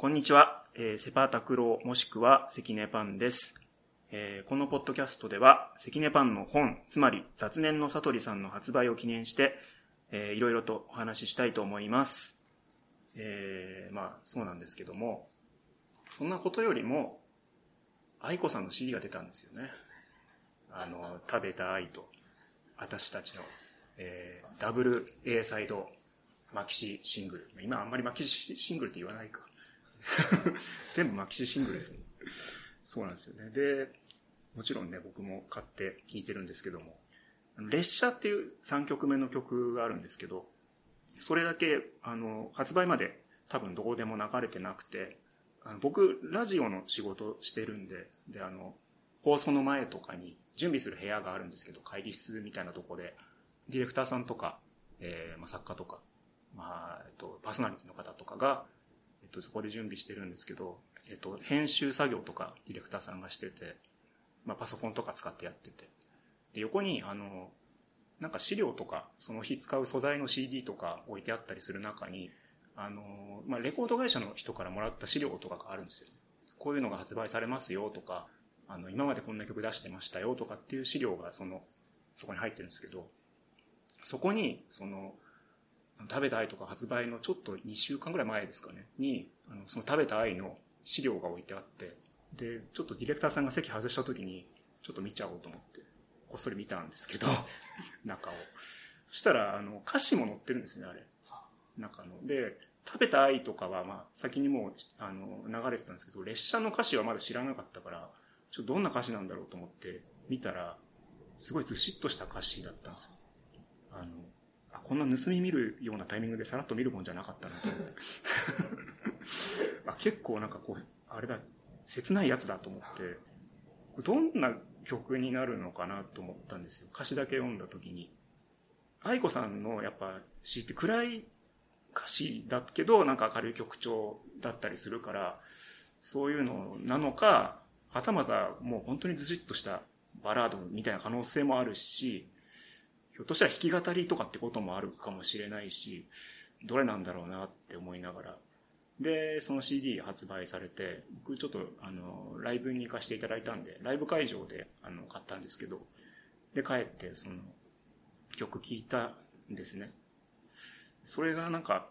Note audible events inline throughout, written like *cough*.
こんにちは、えーセパタクローもしくは関根パンです、えーこのポッドキャストでは関根パンの本、つまり雑念の悟りさんの発売を記念して、えーいろいろとお話ししたいと思います。えーまあそうなんですけども、そんなことよりも、愛子さんの CD が出たんですよね。あの、食べた愛と、私たちの、えーダブル A サイドマキシシングル。今あんまりマキシシングルって言わないか。*laughs* 全部マキシシングルですもん。そうなんですよね。で、もちろんね、僕も買って聴いてるんですけども、列車っていう3曲目の曲があるんですけど、それだけ、あの、発売まで多分どこでも流れてなくて、あの僕、ラジオの仕事してるんで、で、あの、放送の前とかに準備する部屋があるんですけど、会議室みたいなとこで、ディレクターさんとか、えーまあ、作家とか、まあ、えっと、パーソナリティの方とかが、っと、そこで準備してるんですけど、えっと、編集作業とかディレクターさんがしてて、まあ、パソコンとか使ってやってて、で、横に、あの、なんか資料とか、その日使う素材の CD とか置いてあったりする中に、あの、まあ、レコード会社の人からもらった資料とかがあるんですよ。こういうのが発売されますよとか、あの、今までこんな曲出してましたよとかっていう資料がその、そこに入ってるんですけど、そこに、その、食べた愛とか発売のちょっと2週間ぐらい前ですかね、に、あの、その食べた愛の資料が置いてあって、で、ちょっとディレクターさんが席外した時に、ちょっと見ちゃおうと思って、こっそり見たんですけど、*laughs* 中を。そしたら、あの、歌詞も載ってるんですね、あれ。中の。で、食べた愛とかは、まあ、先にもう、あの、流れてたんですけど、列車の歌詞はまだ知らなかったから、ちょっとどんな歌詞なんだろうと思って見たら、すごいずしっとした歌詞だったんですよ。あの、こんな盗み見るようなタイミングでさらっと見るもんじゃなかったなと思って。*laughs* あ結構なんかこう、あれだ、切ないやつだと思って、どんな曲になるのかなと思ったんですよ。歌詞だけ読んだ時に。愛子さんのやっぱ詩って暗い歌詞だけど、なんか明るい曲調だったりするから、そういうのなのか、はたまたもう本当にずしっとしたバラードみたいな可能性もあるし、ひょっとしたら弾き語りとかってこともあるかもしれないし、どれなんだろうなって思いながら。で、その CD 発売されて、僕ちょっとあの、ライブに行かせていただいたんで、ライブ会場であの、買ったんですけど、で、帰ってその、曲聴いたんですね。それがなんか、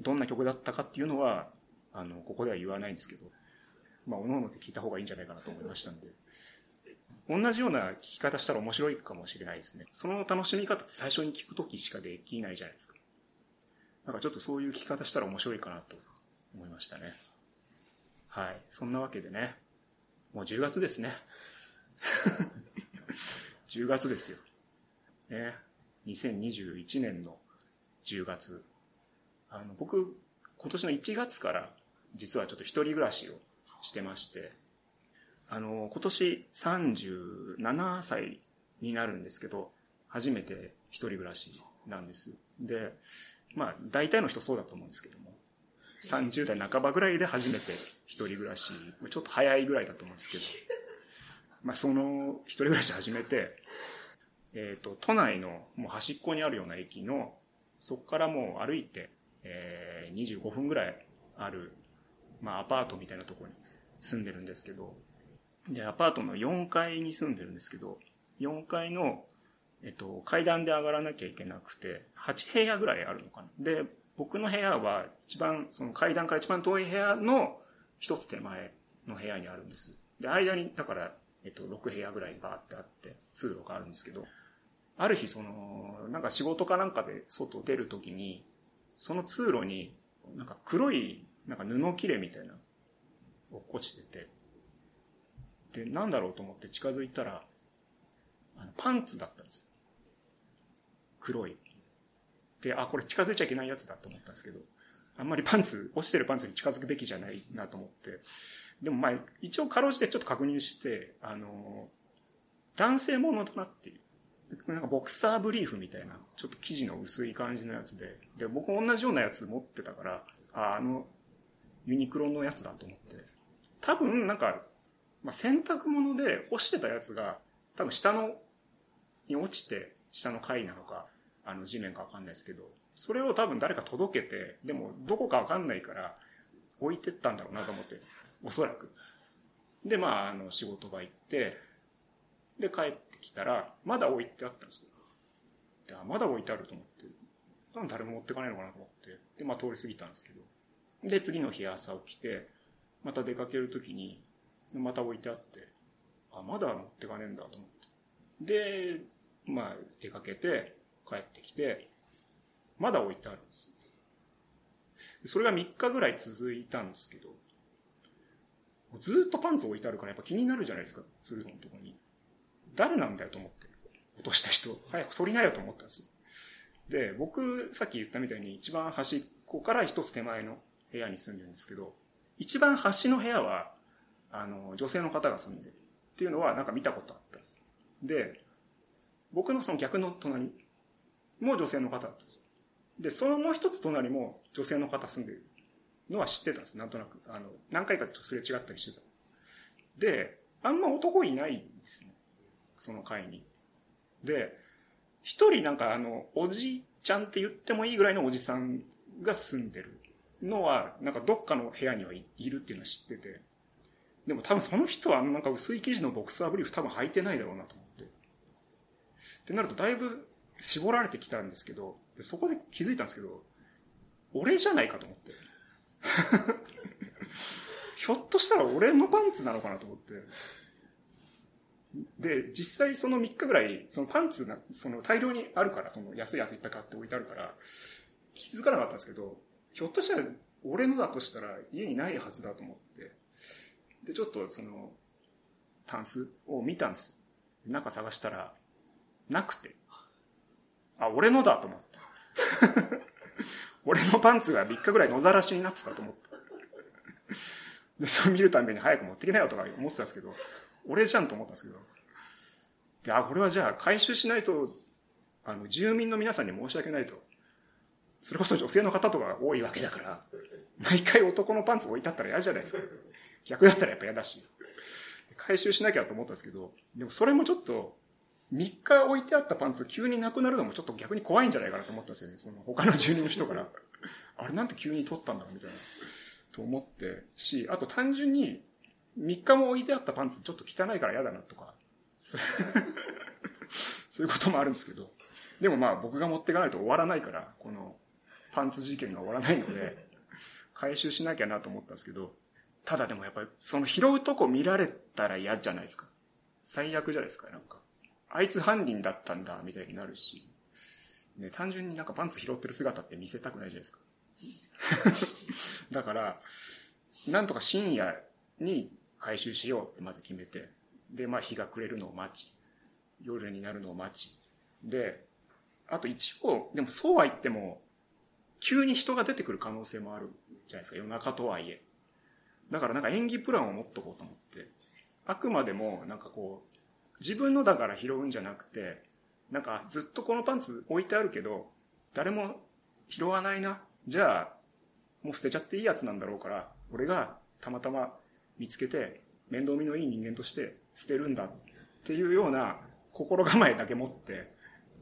どんな曲だったかっていうのは、あの、ここでは言わないんですけど、まあ、おのおので聞いた方がいいんじゃないかなと思いましたんで、同じような聞き方したら面白いかもしれないですね。その楽しみ方って最初に聞くときしかできないじゃないですか。なんかちょっとそういう聞き方したら面白いかなと思いましたね。はい。そんなわけでね、もう10月ですね。*laughs* 10月ですよ。ね。2021年の10月。あの、僕、今年の1月から実はちょっと一人暮らしをしてまして、あの、今年37歳になるんですけど、初めて一人暮らしなんです。で、まあ、大体の人そうだと思うんですけども、30代半ばぐらいで初めて一人暮らし、ちょっと早いぐらいだと思うんですけど、まあ、その一人暮らし始めて、えっ、と、都内のもう端っこにあるような駅の、そこからもう歩いて、えー、25分ぐらいある、まあ、アパートみたいなところに住んでるんですけど、で、アパートの4階に住んでるんですけど、4階の、えっと、階段で上がらなきゃいけなくて、8部屋ぐらいあるのかな。で、僕の部屋は一番、その階段から一番遠い部屋の一つ手前の部屋にあるんです。で、間に、だから、えっと、6部屋ぐらいバーってあって、通路があるんですけど、ある日、その、なんか仕事かなんかで外出るときに、その通路に、なんか黒い、なんか布切れみたいな、落っこちてて、で、なんだろうと思って近づいたら、あのパンツだったんです。黒い。で、あ、これ近づいちゃいけないやつだと思ったんですけど、あんまりパンツ、落ちてるパンツに近づくべきじゃないなと思って、でもまあ、一応かろうじてちょっと確認して、あの、男性ものだなっていう。なんかボクサーブリーフみたいな、ちょっと生地の薄い感じのやつで、で、僕同じようなやつ持ってたから、あ、あの、ユニクロのやつだと思って。多分、なんか、まあ、洗濯物で干してたやつが、多分下の、に落ちて、下の階なのか、あの地面かわかんないですけど、それを多分誰か届けて、でもどこかわかんないから、置いてったんだろうなと思って、おそらく。で、まあ、あの、仕事場行って、で、帰ってきたら、まだ置いてあったんですよ。で、あ、まだ置いてあると思って、多分誰も持ってかないのかなと思って、で、まあ通り過ぎたんですけど。で、次の日朝起きて、また出かけるときに、また置いてあって、あ、まだ持ってかねえんだと思って。で、まあ出かけて、帰ってきて、まだ置いてあるんです。それが3日ぐらい続いたんですけど、ずっとパンツ置いてあるからやっぱ気になるじゃないですか、鶴のとこに。誰なんだよと思って。落とした人、早く取りなよと思ったんです。で、僕、さっき言ったみたいに一番端っこから一つ手前の部屋に住んでるんですけど、一番端の部屋は、あの、女性の方が住んでるっていうのはなんか見たことあったんですで、僕のその逆の隣も女性の方だったんですよ。で、そのもう一つ隣も女性の方住んでるのは知ってたんです、なんとなく。あの、何回かちょっとすれ違ったりしてた。で、あんま男いないんですね。その会に。で、一人なんかあの、おじいちゃんって言ってもいいぐらいのおじさんが住んでるのは、なんかどっかの部屋にはいるっていうのは知ってて。でも多分その人はなんか薄い生地のボクサーブリーフ多分履いてないだろうなと思って。ってなるとだいぶ絞られてきたんですけど、そこで気づいたんですけど、俺じゃないかと思って。*laughs* ひょっとしたら俺のパンツなのかなと思って。で、実際その3日ぐらい、そのパンツが、その大量にあるから、その安いやついっぱい買って置いてあるから、気づかなかったんですけど、ひょっとしたら俺のだとしたら家にないはずだと思って、で、ちょっとその、タンスを見たんですよ。中探したら、なくて。あ、俺のだと思った。*laughs* 俺のパンツが3日ぐらい野ざらしになってたと思った。で、それ見るために早く持ってきなよとか思ってたんですけど、俺じゃんと思ったんですけど、で、あ、これはじゃあ回収しないと、あの、住民の皆さんに申し訳ないと。それこそ女性の方とか多いわけだから、毎回男のパンツ置いてあったら嫌じゃないですか。逆だったらやっぱ嫌だし。回収しなきゃと思ったんですけど、でもそれもちょっと、3日置いてあったパンツ急になくなるのもちょっと逆に怖いんじゃないかなと思ったんですよね。その他の住人の人から。あれなんて急に取ったんだろうみたいな。と思ってし、あと単純に3日も置いてあったパンツちょっと汚いから嫌だなとか、*laughs* そういうこともあるんですけど、でもまあ僕が持っていかないと終わらないから、このパンツ事件が終わらないので、回収しなきゃなと思ったんですけど、ただでもやっぱりその拾うとこ見られたら嫌じゃないですか。最悪じゃないですか、なんか。あいつ犯人だったんだ、みたいになるし。ね、単純になんかパンツ拾ってる姿って見せたくないじゃないですか。*laughs* だから、なんとか深夜に回収しようってまず決めて、で、まあ日が暮れるのを待ち、夜になるのを待ち、で、あと一応、でもそうは言っても、急に人が出てくる可能性もあるじゃないですか、夜中とはいえ。だからなんか演技プランを持っとこうと思って、あくまでもなんかこう、自分のだから拾うんじゃなくて、なんかずっとこのパンツ置いてあるけど、誰も拾わないな。じゃあ、もう捨てちゃっていいやつなんだろうから、俺がたまたま見つけて、面倒見のいい人間として捨てるんだっていうような心構えだけ持って、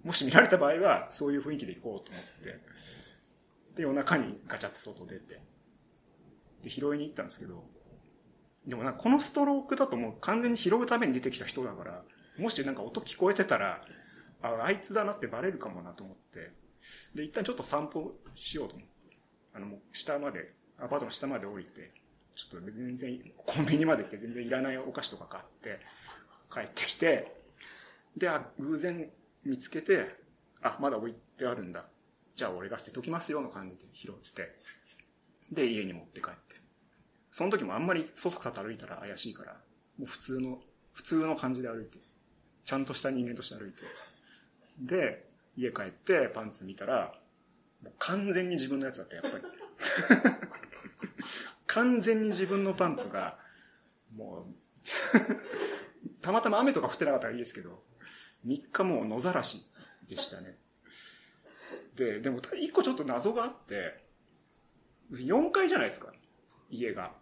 もし見られた場合は、そういう雰囲気で行こうと思って、で、夜中にガチャって外出て、で、拾いに行ったんですけど、でもなんかこのストロークだともう完全に拾うために出てきた人だから、もしなんか音聞こえてたら、あ、あいつだなってバレるかもなと思って、で、一旦ちょっと散歩しようと思って、あのもう下まで、アパートの下まで降りて、ちょっと全然、コンビニまで行って全然いらないお菓子とか買って、帰ってきて、で、あ、偶然見つけて、あ、まだ置いてあるんだ。じゃあ俺が捨てときますよの感じで拾って、で、家に持って帰って。その時もあんまりそそくさと歩いたら怪しいから、もう普通の、普通の感じで歩いて、ちゃんとした人間として歩いて。で、家帰ってパンツ見たら、もう完全に自分のやつだった、やっぱり。*laughs* 完全に自分のパンツが、もう *laughs* たまたま雨とか降ってなかったらいいですけど、3日もう野ざらしでしたね。で、でも一個ちょっと謎があって、4階じゃないですか、家が。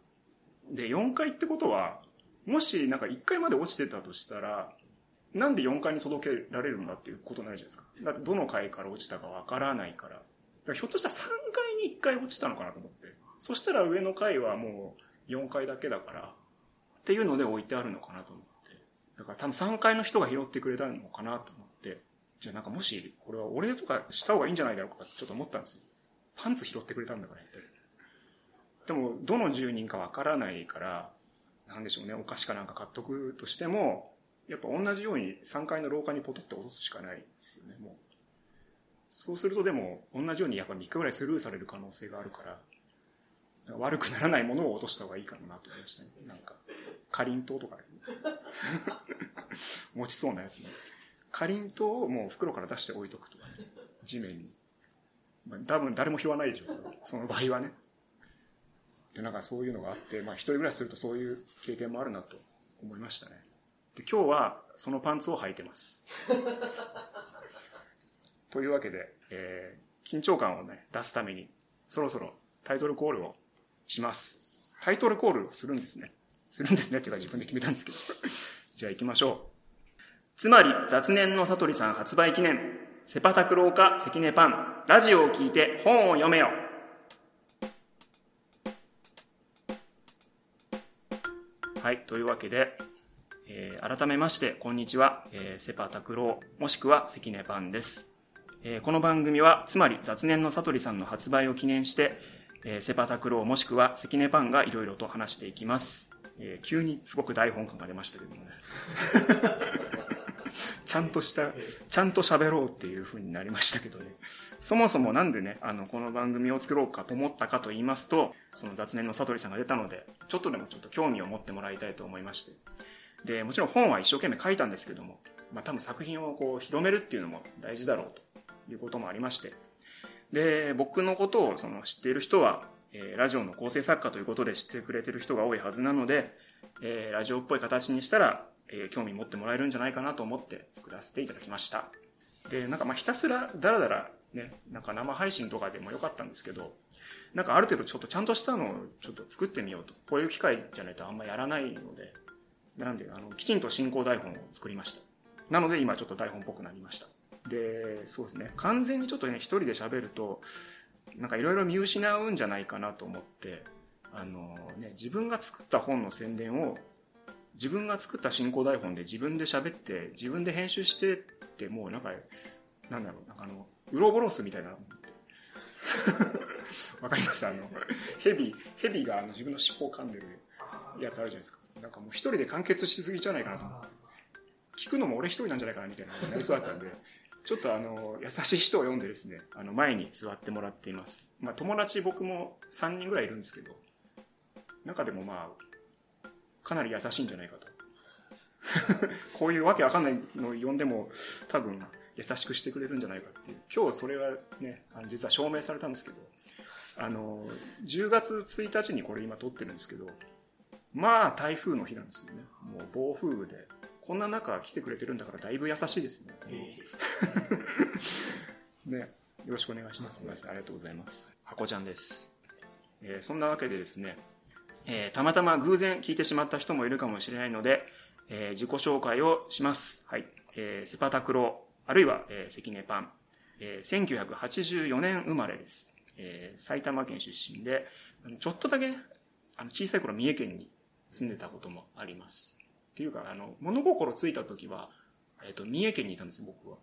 で、4階ってことは、もしなんか1階まで落ちてたとしたら、なんで4階に届けられるんだっていうことにないじゃないですか。だってどの階から落ちたかわからないから。からひょっとしたら3階に1回落ちたのかなと思って。そしたら上の階はもう4階だけだから、っていうので置いてあるのかなと思って。だから多分3階の人が拾ってくれたのかなと思って、じゃあなんかもし、これは俺とかした方がいいんじゃないだろうかってちょっと思ったんですよ。パンツ拾ってくれたんだからって。でも、どの住人かわからないから、なんでしょうね、お菓子かなんか買っとくとしても、やっぱ同じように3階の廊下にポトって落とすしかないですよね、もう。そうするとでも、同じようにやっぱ3日ぐらいスルーされる可能性があるから、悪くならないものを落とした方がいいかもなと思いましたね。なんか、かりんとうとか、ね *laughs* 持ちそうなやつね。かりんとうをもう袋から出して置いとくとかね。地面に。まあ、多分誰も拾わないでしょうその場合はね。で、なんかそういうのがあって、まあ一人暮らしするとそういう経験もあるなと思いましたね。で、今日はそのパンツを履いてます。*laughs* というわけで、えー、緊張感をね、出すために、そろそろタイトルコールをします。タイトルコールをするんですね。するんですねっていうか自分で決めたんですけど。*laughs* じゃあ行きましょう。つまり、雑念の悟りさん発売記念、セパタクローカ関根パン、ラジオを聞いて本を読めよ。はい、というわけで、えー、改めまして、こんにちは、えー、セパタクロー、もしくは関根パンです。えー、この番組は、つまり雑念の悟りさんの発売を記念して、えー、セパタクローもしくは関根パンがいろいろと話していきます。えー、急にすごく台本感が出ましたけどもね。*laughs* ちゃんとした、ちゃんと喋ろうっていう風になりましたけどね。そもそもなんでね、あの、この番組を作ろうかと思ったかと言いますと、その雑念の悟りさんが出たので、ちょっとでもちょっと興味を持ってもらいたいと思いまして。で、もちろん本は一生懸命書いたんですけども、まあ多分作品をこう広めるっていうのも大事だろうということもありまして。で、僕のことをその知っている人は、えー、ラジオの構成作家ということで知ってくれてる人が多いはずなので、えー、ラジオっぽい形にしたら、えー、興味持ってもらえるんじゃないかなと思って作らせていただきました。で、なんかまあひたすらダラダラね、なんか生配信とかでもよかったんですけど、なんかある程度ちょっとちゃんとしたのをちょっと作ってみようと。こういう機会じゃないとあんまやらないので、なんで、あの、きちんと進行台本を作りました。なので今ちょっと台本っぽくなりました。で、そうですね。完全にちょっとね、一人で喋ると、なんかいろいろ見失うんじゃないかなと思って、あのね、自分が作った本の宣伝を、自分が作った進行台本で自分で喋って、自分で編集してって、もうなんか、なんだろう、なんかあの、ウロボロスみたいな *laughs* わかります？あの、ヘビ、ヘビがあの自分の尻尾を噛んでるやつあるじゃないですか。なんかもう一人で完結しすぎじゃないかなと思って。聞くのも俺一人なんじゃないかなみたいななりそうだったんで、ちょっとあの、優しい人を読んでですね、あの、前に座ってもらっています。まあ友達僕も3人ぐらいいるんですけど、中でもまあ、かなり優しいんじゃないかと。*laughs* こういうわけわかんないのを読んでも、多分、優しくしてくれるんじゃないかっていう。今日それはね、あの実は証明されたんですけど、あの、10月1日にこれ今撮ってるんですけど、まあ台風の日なんですよね。もう暴風雨で。こんな中来てくれてるんだからだいぶ優しいですね。*laughs* ね、よろしくお願いします。ありがとうございます。箱ちゃんです。えー、そんなわけでですね、えー、たまたま偶然聞いてしまった人もいるかもしれないので、えー、自己紹介をします。はい。えー、セパタクロあるいは、えー、関根パン。えー、1984年生まれです。えー、埼玉県出身で、ちょっとだけね、あの、小さい頃三重県に住んでたこともあります。っていうか、あの、物心ついた時は、えっ、ー、と、三重県にいたんです、僕は。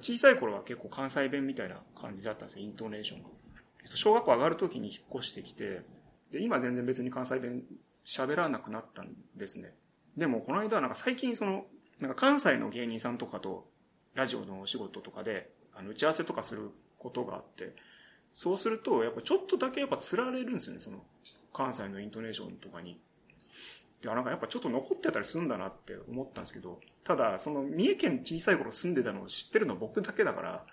小さい頃は結構関西弁みたいな感じだったんですよ、イントネーションが。小学校上がる時に引っ越してきて、で、今全然別に関西弁喋らなくなったんですね。でも、この間はなんか最近その、なんか関西の芸人さんとかとラジオのお仕事とかで、あの、打ち合わせとかすることがあって、そうすると、やっぱちょっとだけやっぱ釣られるんですよね、その、関西のイントネーションとかに。で、なんかやっぱちょっと残ってたりするんだなって思ったんですけど、ただ、その、三重県小さい頃住んでたのを知ってるの僕だけだから、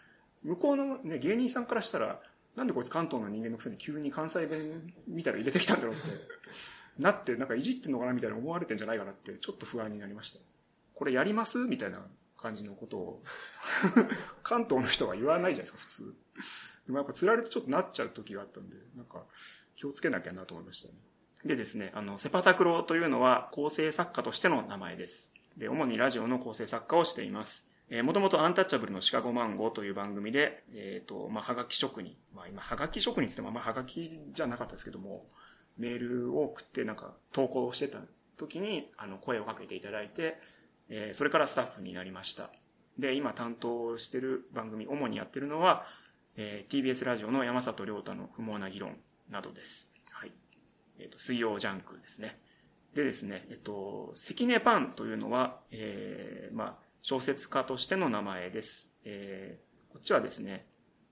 向こうのね、芸人さんからしたら、なんでこいつ関東の人間のくせに急に関西弁見たら入れてきたんだろうって、*laughs* なって、なんかいじってんのかなみたいな思われてんじゃないかなって、ちょっと不安になりました。これやりますみたいな感じのことを *laughs* 関東の人は言わないじゃないですか、普通。でもやっぱ釣られてちょっとなっちゃう時があったんで、なんか気をつけなきゃなと思いましたね。でですね、あの、セパタクロというのは構成作家としての名前です。で、主にラジオの構成作家をしています。えー、もともとアンタッチャブルのシカゴマンゴーという番組で、えっ、ー、と、まあ、はがき職人。まあ、今、はがき職人って言ってもあんまはがきじゃなかったですけども、メールを送ってなんか投稿してた時に、あの、声をかけていただいて、えー、それからスタッフになりました。で、今担当してる番組、主にやってるのは、えー、TBS ラジオの山里亮太の不毛な議論などです。はい。えっ、ー、と、水曜ジャンクですね。でですね、えっと、関根パンというのは、えー、まあ、小説家としての名前です。えー、こっちはですね、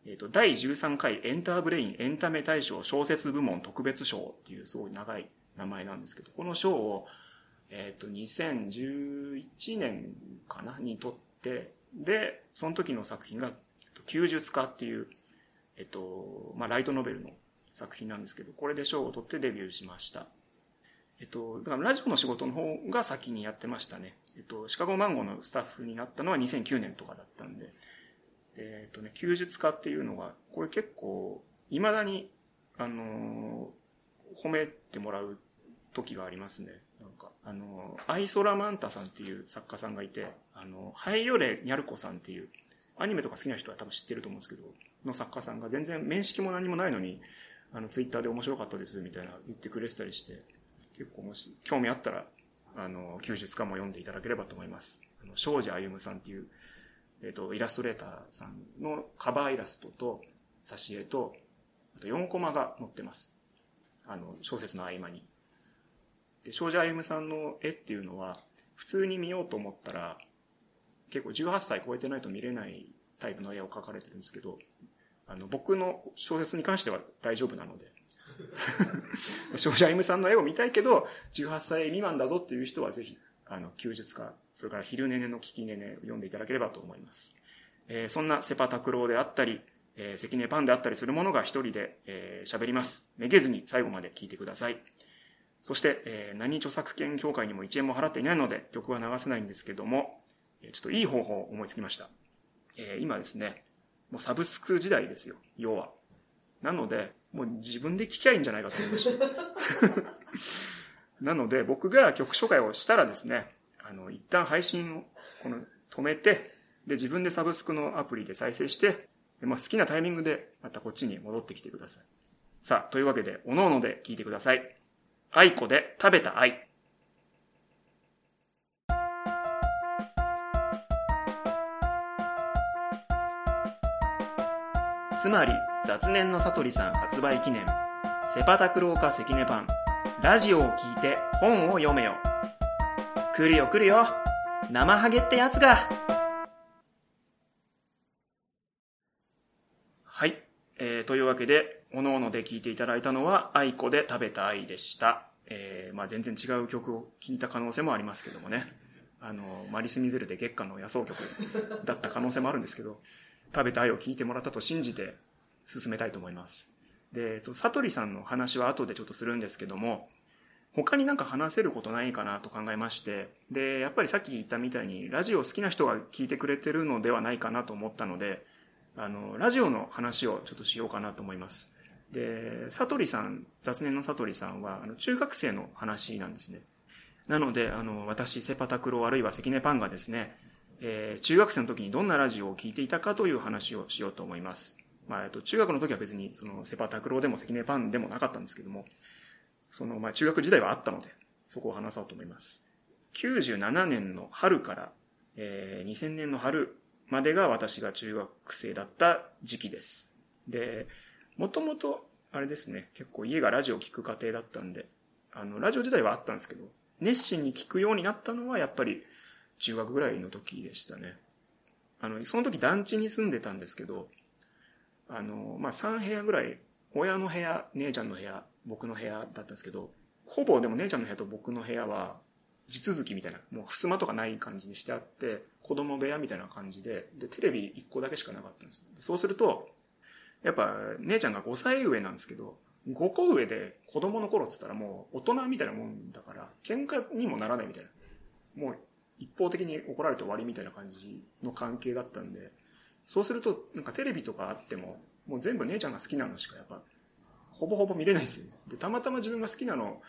えっ、ー、と、第13回エンターブレインエンタメ大賞小説部門特別賞っていうすごい長い名前なんですけど、この賞を、えっ、ー、と、2011年かなにとって、で、その時の作品が、休術家っていう、えっと、まあ、ライトノベルの作品なんですけど、これで賞を取ってデビューしました。えっと、ラジオの仕事の方が先にやってましたね。えっと、シカゴマンゴーのスタッフになったのは2009年とかだったんで、えっとね、休日化っていうのが、これ結構、未だに、あのー、褒めてもらう時がありますね。なんか、あのー、アイソラマンタさんっていう作家さんがいて、あの、ハイヨレニャルコさんっていう、アニメとか好きな人は多分知ってると思うんですけど、の作家さんが全然面識も何もないのに、あの、ツイッターで面白かったですみたいな言ってくれてたりして、結構もし興味あったら、あの、休日化も読んでいただければと思います。あの、庄司歩さんっていう、えっ、ー、と、イラストレーターさんのカバーイラストと、挿絵と、あと4コマが載ってます。あの、小説の合間に。で、庄司歩さんの絵っていうのは、普通に見ようと思ったら、結構18歳超えてないと見れないタイプの絵を描かれてるんですけど、あの、僕の小説に関しては大丈夫なので、*laughs* 少女 M さんの絵を見たいけど、18歳未満だぞっていう人はぜひ、あの、休日か、それから昼寝の聞き寝寝を読んでいただければと思います。えー、そんなセパタクローであったり、えー、関根パンであったりするものが一人で、えー、喋ります。めげずに最後まで聞いてください。そして、えー、何著作権協会にも1円も払っていないので曲は流せないんですけども、ちょっといい方法を思いつきました。えー、今ですね、もうサブスク時代ですよ、要は。なので、もう自分で聞きゃいいんじゃないかと思いました。*laughs* なので、僕が曲紹介をしたらですね、あの、一旦配信をこの止めて、で、自分でサブスクのアプリで再生して、でまあ、好きなタイミングでまたこっちに戻ってきてください。さあ、というわけで、おのおので聞いてください。愛子で食べた愛。つまり、雑念の悟りさん発売記念、セパタクローカ関根パン、ラジオを聞いて本を読めよ。来るよ来るよ生ハゲってやつがはい。えー、というわけで、おのおので聞いていただいたのは、愛子で食べた愛でした。えー、まあ全然違う曲を聴いた可能性もありますけどもね。あの、マリス・ミゼルで月下の野草曲だった可能性もあるんですけど、食べた愛を聞いてもらったと信じて進めたいと思います。で、そのサトリさんの話は後でちょっとするんですけども、他になんか話せることないかなと考えまして、で、やっぱりさっき言ったみたいに、ラジオ好きな人が聞いてくれてるのではないかなと思ったので、あの、ラジオの話をちょっとしようかなと思います。で、サトリさん、雑念のサトリさんは、あの、中学生の話なんですね。なので、あの、私、セパタクロあるいは関根パンがですね、えー、中学生の時にどんなラジオを聞いていたかという話をしようと思います。まあ、えっと、中学の時は別に、その、セパタクローでも関根パンでもなかったんですけども、その、まあ、中学時代はあったので、そこを話そうと思います。97年の春から、えー、2000年の春までが私が中学生だった時期です。で、もともと、あれですね、結構家がラジオを聞く家庭だったんで、あの、ラジオ時代はあったんですけど、熱心に聞くようになったのはやっぱり中学ぐらいの時でしたね。あの、その時団地に住んでたんですけど、あの、まあ、3部屋ぐらい、親の部屋、姉ちゃんの部屋、僕の部屋だったんですけど、ほぼでも姉ちゃんの部屋と僕の部屋は、地続きみたいな、もう襖とかない感じにしてあって、子供部屋みたいな感じで、で、テレビ1個だけしかなかったんです。そうすると、やっぱ、姉ちゃんが5歳上なんですけど、5個上で子供の頃っつったらもう大人みたいなもんだから、喧嘩にもならないみたいな。もう一方的に怒られて終わりみたいな感じの関係だったんで、そうすると、なんかテレビとかあっても、もう全部姉ちゃんが好きなのしかやっぱ、ほぼほぼ見れないですよ。で、たまたま自分が好きなの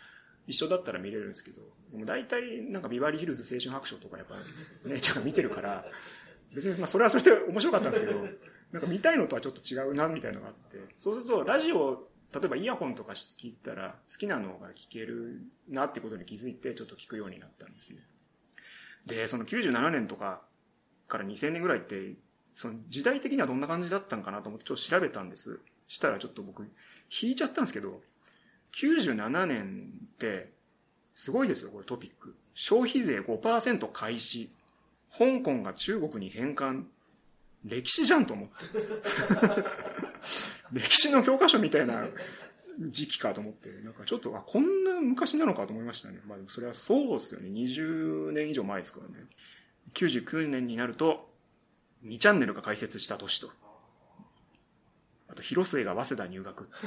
一緒だったら見れるんですけど、でも大体なんかビバリーヒルズ青春白書とかやっぱ姉ちゃんが見てるから、別にまあそれはそれで面白かったんですけど、なんか見たいのとはちょっと違うなみたいなのがあって、そうするとラジオ、例えばイヤホンとか聞いたら好きなのが聞けるなってことに気づいてちょっと聞くようになったんですね。で、その97年とかから2000年ぐらいって、その時代的にはどんな感じだったのかなと思ってちょっと調べたんです。したらちょっと僕引いちゃったんですけど、97年ってすごいですよ、これトピック。消費税5%開始。香港が中国に返還。歴史じゃんと思って。*laughs* 歴史の教科書みたいな時期かと思って、なんかちょっと、あ、こんな昔なのかと思いましたね。まあでもそれはそうですよね。20年以上前ですからね。99年になると、2チャンネルが開設した年と。あと、広末が早稲田入学。*laughs*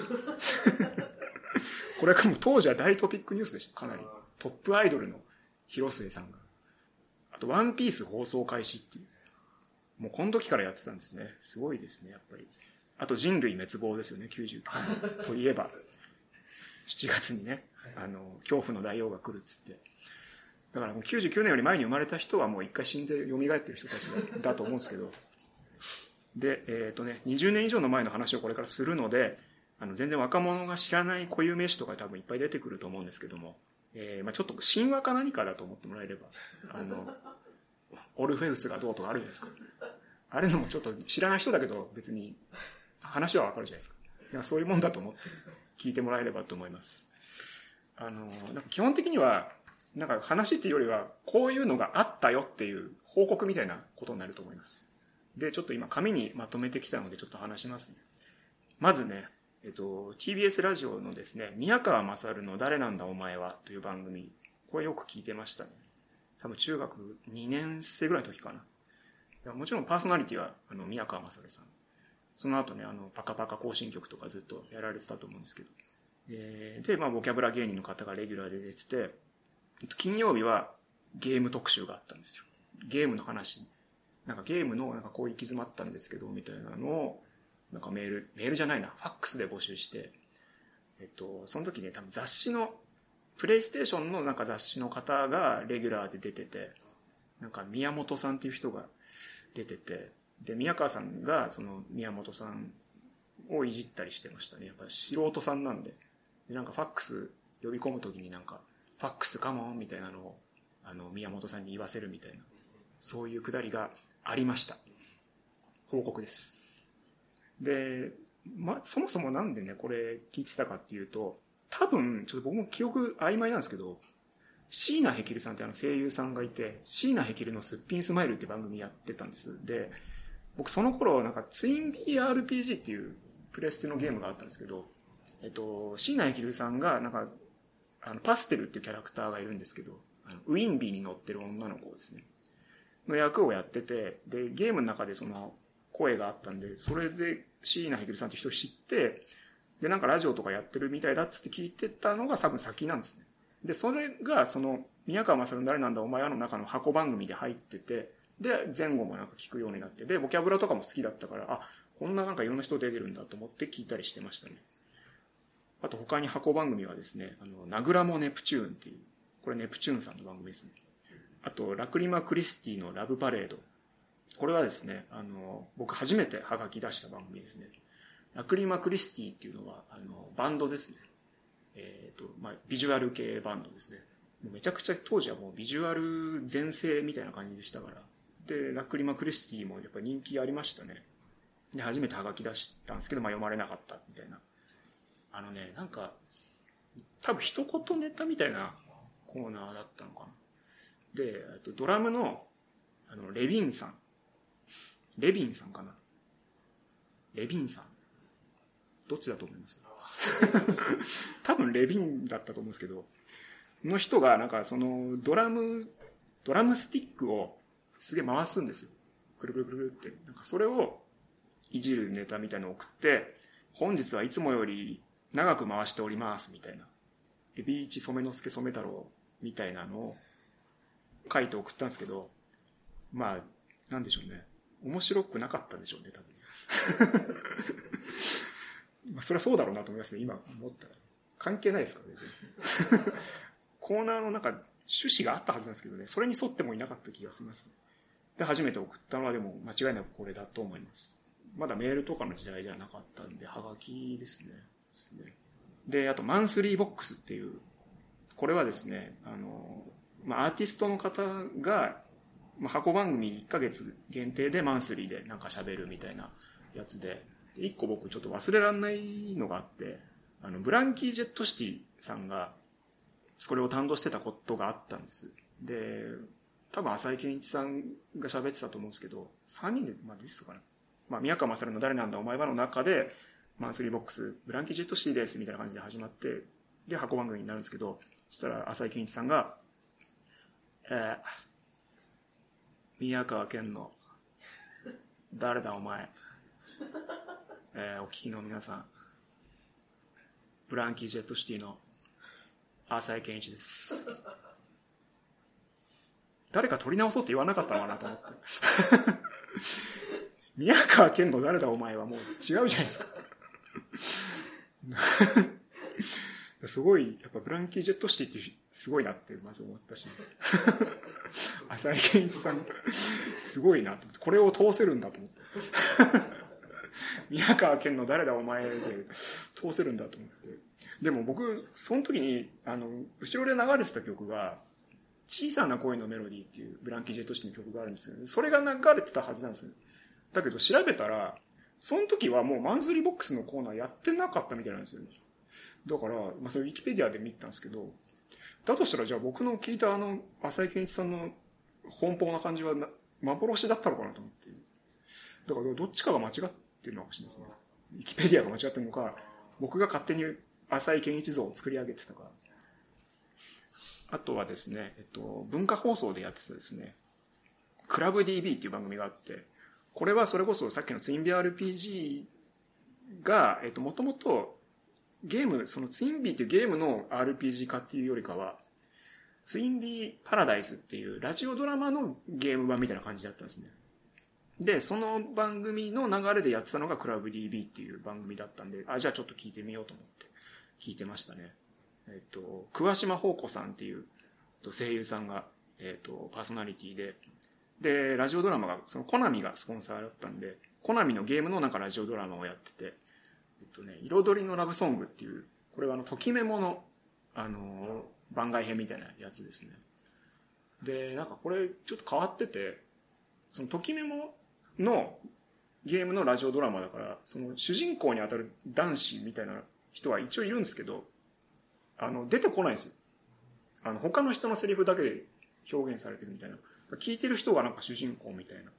これはもう当時は大トピックニュースでした。かなり。トップアイドルの広末さんが。あと、ワンピース放送開始っていう。もうこの時からやってたんですね。すごいですね、やっぱり。あと人類滅亡ですよね、99年。といえば。7月にね、あの、恐怖の大王が来るっつって。だからもう99年より前に生まれた人はもう一回死んで蘇ってる人たちだと思うんですけど。*laughs* で、えっ、ー、とね、20年以上の前の話をこれからするので、あの、全然若者が知らない固有名詞とか多分いっぱい出てくると思うんですけども、えー、まあちょっと神話か何かだと思ってもらえれば、あの、*laughs* オルフェウスがどうとかあるじゃないですか。あれのもちょっと知らない人だけど別に話はわかるじゃないですか。かそういうもんだと思って聞いてもらえればと思います。あの、なんか基本的には、なんか話っていうよりは、こういうのがあったよっていう報告みたいなことになると思います。で、ちょっと今紙にまとめてきたのでちょっと話しますね。まずね、えっと、TBS ラジオのですね、宮川勝の誰なんだお前はという番組、これよく聞いてましたね。多分中学2年生ぐらいの時かな。もちろんパーソナリティは、あの、宮川勝さん。その後ね、あの、パカパカ更新曲とかずっとやられてたと思うんですけど。えー、で、まあ、ボキャブラ芸人の方がレギュラーで出てて、金曜日はゲーム特集があったんですよ。ゲームの話。なんかゲームの、なんかこう行き詰まったんですけど、みたいなのを、なんかメール、メールじゃないな、ファックスで募集して、えっと、その時ね、多分雑誌の、プレイステーションのなんか雑誌の方がレギュラーで出てて、なんか宮本さんっていう人が出てて、で、宮川さんがその宮本さんをいじったりしてましたね。やっぱ素人さんなんで。で、なんかファックス呼び込む時になんか、ァックスカモンみたいなのを、あの、宮本さんに言わせるみたいな、そういうくだりがありました。報告です。で、ま、そもそもなんでね、これ聞いてたかっていうと、多分、ちょっと僕も記憶曖昧なんですけど、椎名ヘキルさんってあの声優さんがいて、椎名ヘキルのすっぴんスマイルって番組やってたんです。で、僕その頃なんかツイン BRPG っていうプレステのゲームがあったんですけど、えっと、椎名ヘキルさんがなんか、あの、パステルっていうキャラクターがいるんですけど、あのウィンビーに乗ってる女の子ですね。の役をやってて、で、ゲームの中でその声があったんで、それで椎名ヘキルさんって人知って、で、なんかラジオとかやってるみたいだっつって聞いてたのが多分先なんですね。で、それがその、宮川勝の誰なんだお前はの中の箱番組で入ってて、で、前後もなんか聞くようになって、で、ボキャブラとかも好きだったから、あ、こんななんかいろんな人出てるんだと思って聞いたりしてましたね。あと他に箱番組はですね、あの、ナグラモネプチューンっていう、これネプチューンさんの番組ですね。あと、ラクリマ・クリスティのラブパレード。これはですね、あの、僕初めてハガキ出した番組ですね。ラクリマ・クリスティっていうのは、あの、バンドですね。えっ、ー、と、まあ、ビジュアル系バンドですね。めちゃくちゃ当時はもうビジュアル全盛みたいな感じでしたから。で、ラクリマ・クリスティもやっぱ人気ありましたね。で、初めてハガキ出したんですけど、まあ、読まれなかったみたいな。あのね、なんか、多分一言ネタみたいなコーナーだったのかな。で、とドラムの、あの、レビンさん。レビンさんかな。レビンさん。どっちだと思います？*laughs* 多分レビンだったと思うんですけど、の人がなんかそのドラム、ドラムスティックをすげえ回すんですよ。くるくるくるって。なんかそれをいじるネタみたいのを送って、本日はいつもより長く回しておりますみたいな。エビイチ染之助染太郎みたいなのを書いて送ったんですけど、まあ、なんでしょうね。面白くなかったんでしょうね、多分。*laughs* まあ、それはそうだろうなと思いますね、今思ったら。関係ないですからね、全然。*laughs* コーナーの中、趣旨があったはずなんですけどね、それに沿ってもいなかった気がしますね。で、初めて送ったのはでも間違いなくこれだと思います。まだメールとかの時代じゃなかったんで、はがきですね。ですねで、あと、マンスリーボックスっていう、これはですね、あの、まあ、アーティストの方が、まあ、箱番組1ヶ月限定でマンスリーでなんか喋るみたいなやつで、で一個僕ちょっと忘れられないのがあって、あの、ブランキー・ジェット・シティさんが、それを担当してたことがあったんです。で、多分浅井健一さんが喋ってたと思うんですけど、3人で、まあ、ですかな。まあ、宮川勝の誰なんだお前はの中で、マンスリーボックス、ブランキ・ジェット・シティです、みたいな感じで始まって、で、箱番組になるんですけど、そしたら浅井健一さんが、えー、宮川健の、誰だお前。えー、お聞きの皆さん、ブランキー・ジェット・シティの浅井健一です。誰か取り直そうって言わなかったのかなと思って。宮川健の誰だお前はもう違うじゃないですか。すごい、やっぱブランキー・ジェット・シティってすごいなってまず思ったし。浅井健一さん、すごいなと思って、これを通せるんだと思って。宮川健の誰だお前で通せるんだと思って。でも僕、その時に、あの、後ろで流れてた曲が、小さな恋のメロディーっていうブランキー・ジェット・シティの曲があるんですよ。それが流れてたはずなんですよ。だけど調べたら、その時はもうマンスリーボックスのコーナーやってなかったみたいなんですよね。だから、まあそれウィキペディアで見たんですけど、だとしたらじゃあ僕の聞いたあの、浅井健一さんの奔放な感じはな幻だったのかなと思って。だからどっちかが間違ってるのかもしれないですね。ウィキペディアが間違ってるのか、僕が勝手に浅井健一像を作り上げてたか。あとはですね、えっと、文化放送でやってたですね、クラブ DB っていう番組があって、これはそれこそさっきのツインビー RPG が、えっと、もともとゲーム、そのツインビーっていうゲームの RPG 化っていうよりかは、ツインビーパラダイスっていうラジオドラマのゲーム版みたいな感じだったんですね。で、その番組の流れでやってたのがクラブ DB っていう番組だったんで、あ、じゃあちょっと聞いてみようと思って聞いてましたね。えっと、桑島宝子さんっていう声優さんが、えっと、パーソナリティで、で、ラジオドラマが、そのコナミがスポンサーだったんで、コナミのゲームのなんかラジオドラマをやってて、えっとね、彩りのラブソングっていう、これはあの、ときメモの、あの、番外編みたいなやつですね。で、なんかこれちょっと変わってて、そのときメモのゲームのラジオドラマだから、その主人公に当たる男子みたいな人は一応いるんですけど、あの、出てこないんですよ。あの、他の人のセリフだけで表現されてるみたいな。聞いてる人がなんか主人公みたいな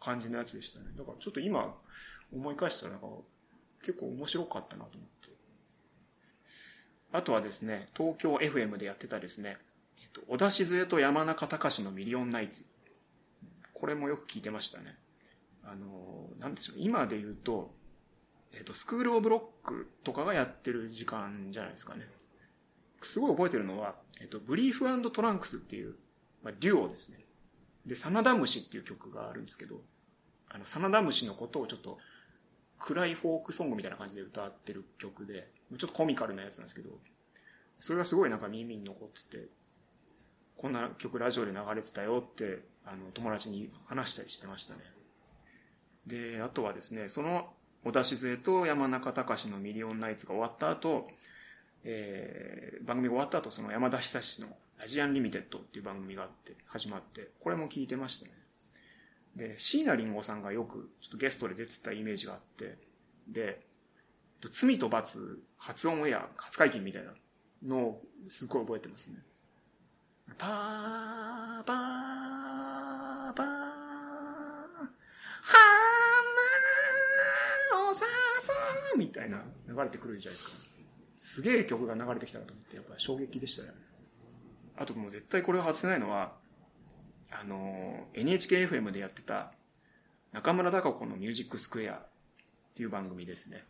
感じのやつでしたね。だからちょっと今思い返したらなんか結構面白かったなと思って。あとはですね、東京 FM でやってたですね、えっと、小田静江と山中隆のミリオンナイツ。これもよく聞いてましたね。あの、なんでしょう、今で言うと、えっと、スクールオブロックとかがやってる時間じゃないですかね。すごい覚えてるのは、えっと、ブリーフトランクスっていう、まあ、デュオですね。で、サナダムシっていう曲があるんですけど、あの、サナダムシのことをちょっと、暗いフォークソングみたいな感じで歌ってる曲で、ちょっとコミカルなやつなんですけど、それがすごいなんか耳に残ってて、こんな曲ラジオで流れてたよって、あの、友達に話したりしてましたね。で、あとはですね、その、小田静江と山中隆のミリオンナイツが終わった後、えー、番組が終わった後、その山田ひさしのラジアンリミテッドっていう番組があって、始まって、これも聞いてましたね。で、椎名林檎さんがよくちょっとゲストで出てたイメージがあって、で、罪と罰、初オンエア、初解禁みたいなのをすっごい覚えてますね。パー、パー、パー、花をさそうみたいな流れてくるじゃないですか。すげえ曲が流れてきたなと思って、やっぱ衝撃でしたね。あともう絶対これを外せないのは、あの、NHKFM でやってた中村孝子のミュージックスクエアっていう番組ですね。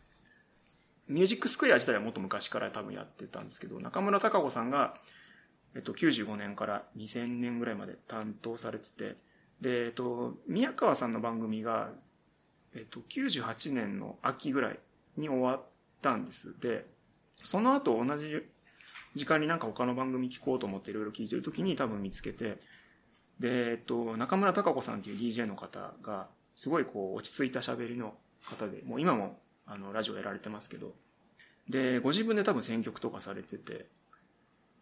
ミュージックスクエア自体はもっと昔から多分やってたんですけど、中村孝子さんが、えっと、95年から2000年ぐらいまで担当されてて、で、えっと、宮川さんの番組が、えっと、98年の秋ぐらいに終わったんです。で、その後同じ時間になんか他の番組聞こうと思っていろいろ聞いてる時に多分見つけて、で、えっと、中村孝子さんっていう DJ の方が、すごいこう、落ち着いた喋りの方で、もう今も、あの、ラジオやられてますけど、で、ご自分で多分選曲とかされてて、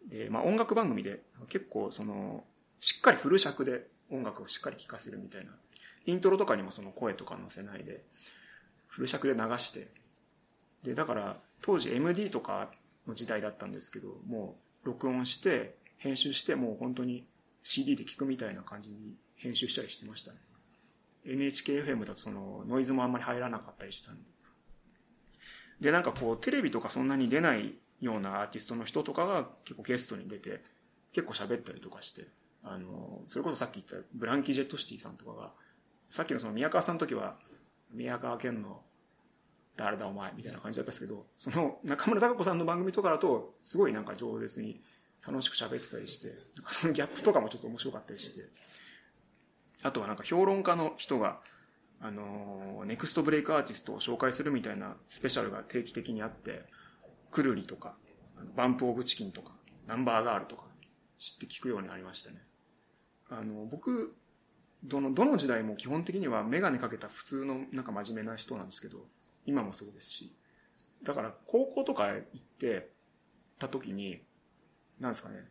で、まあ音楽番組で結構その、しっかりフル尺で音楽をしっかり聴かせるみたいな。イントロとかにもその声とか載せないで、フル尺で流して、で、だから当時 MD とかの時代だったんですけど、もう録音して、編集して、もう本当に CD で聴くみたいな感じに編集したりしてましたね。NHKFM だとそのノイズもあんまり入らなかったりしたんで。で、なんかこう、テレビとかそんなに出ないようなアーティストの人とかが結構ゲストに出て、結構喋ったりとかして、あの、それこそさっき言ったブランキー・ジェット・シティさんとかが、さっきのその宮川さんの時は、宮川県の誰だお前みたいな感じだったんですけど、その中村孝子さんの番組とかだと、すごいなんか饒舌に楽しく喋ってたりして、そのギャップとかもちょっと面白かったりして、あとはなんか評論家の人が、あの、ネクストブレイクアーティストを紹介するみたいなスペシャルが定期的にあって、くるりとか、バンプオブチキンとか、ナンバーガールとか、知って聞くようになりましたね。あの、僕、どの、どの時代も基本的にはメガネかけた普通のなんか真面目な人なんですけど、今もそうですし。だから高校とか行ってた時に、なんですかね、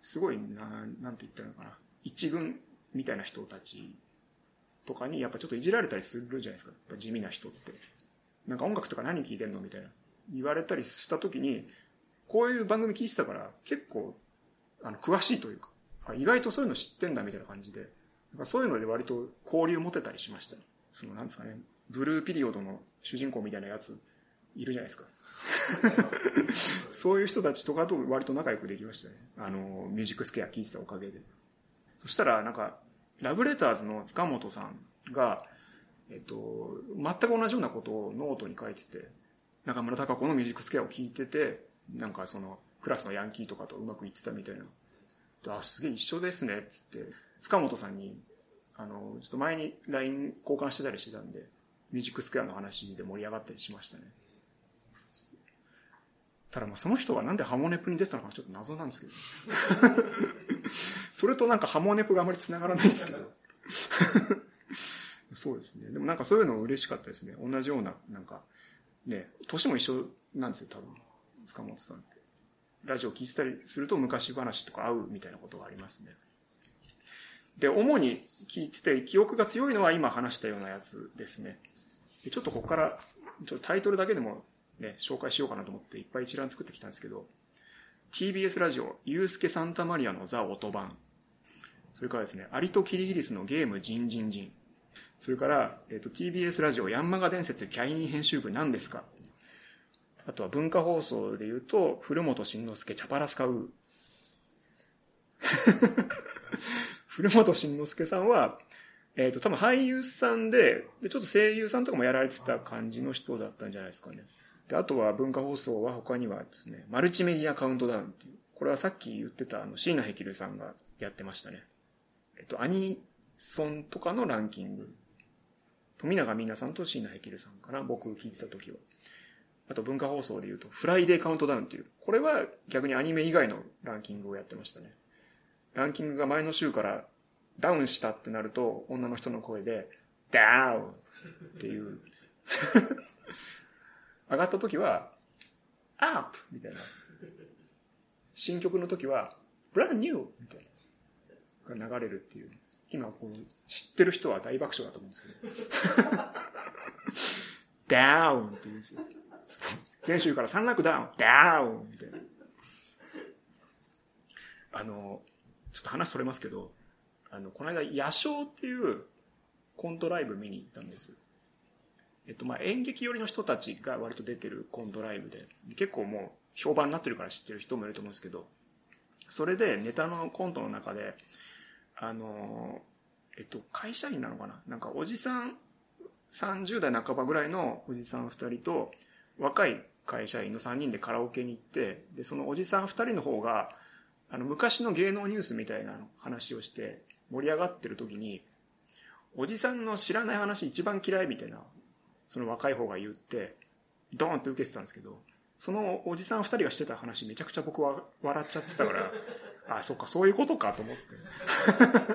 すごいな、なんて言ったのかな、一軍みたいな人たちとかにやっぱちょっといじられたりするじゃないですか。やっぱ地味な人って。なんか音楽とか何聴いてんのみたいな。言われたりした時に、こういう番組聞いてたから結構、あの、詳しいというか、意外とそういうの知ってんだみたいな感じで、そういうので割と交流持てたりしました、ね。その、なんですかね、ブルーピリオドの主人公みたいなやつ、いるじゃないですか。*laughs* そういう人たちとかと割と仲良くできましたね。あの、ミュージックスケア聞いてたおかげで。そしたら、なんか、ラブレターズの塚本さんが、えっと、全く同じようなことをノートに書いてて、中村貴子のミュージックスクエアを聞いてて、なんかその、クラスのヤンキーとかとうまくいってたみたいな。あ、すげえ一緒ですね、つって、塚本さんに、あの、ちょっと前に LINE 交換してたりしてたんで、ミュージックスクエアの話で盛り上がったりしましたね。ただまあその人がなんでハモネプに出てたのかちょっと謎なんですけど。*laughs* それとなんかハモネプがあまり繋がらないんですけど。*laughs* そうですね。でもなんかそういうの嬉しかったですね。同じような、なんか、ね、年も一緒なんですよ、多分。塚本さんって。ラジオ聞いてたりすると昔話とか合うみたいなことがありますね。で、主に聞いてて記憶が強いのは今話したようなやつですね。でちょっとここから、ちょっとタイトルだけでもね、紹介しようかなと思っていっぱい一覧作ってきたんですけど、TBS ラジオ、ユースケ・サンタマリアのザ・オトバン。それからですね、アリとキリギリスのゲームジンジンジン。それから、えっ、ー、と、TBS ラジオ、ヤンマガ伝説キャイン編集部何ですかあとは文化放送で言うと、古本慎之介、チャパラスカウー。*laughs* 古本慎之介さんは、えっ、ー、と、多分俳優さんでで、ちょっと声優さんとかもやられてた感じの人だったんじゃないですかね。で、あとは文化放送は他にはですね、マルチメディアカウントダウンっていう、これはさっき言ってたあの、椎名ヘキルさんがやってましたね。えっと、アニソンとかのランキング。富永美奈さんと椎名ヘキルさんかな、僕聞いてた時は。あと文化放送で言うと、フライデーカウントダウンっていう、これは逆にアニメ以外のランキングをやってましたね。ランキングが前の週からダウンしたってなると、女の人の声で、ダウンっていう *laughs* 上がった時は、アップみたいな。新曲の時は、ブランニューみたいな。が流れるっていう。今、こう、知ってる人は大爆笑だと思うんですけど。*laughs* ダウンって言うんですよ。前週から3落ダウン、ダウンみたいな。あの、ちょっと話それますけど、あの、この間、野鳥っていうコントライブ見に行ったんです。えっと、ま、演劇寄りの人たちが割と出てるコントライブで、結構もう評判になってるから知ってる人もいると思うんですけど、それでネタのコントの中で、あの、えっと、会社員なのかな？なんかおじさん、30代半ばぐらいのおじさん2人と、若い会社員の3人でカラオケに行って、で、そのおじさん2人の方が、あの、昔の芸能ニュースみたいな話をして盛り上がってる時に、おじさんの知らない話一番嫌いみたいな、その若い方が言って、ドーンって受けてたんですけど、そのおじさん二人がしてた話めちゃくちゃ僕は笑っちゃってたから、*laughs* あ、そっか、そういうことかと思って。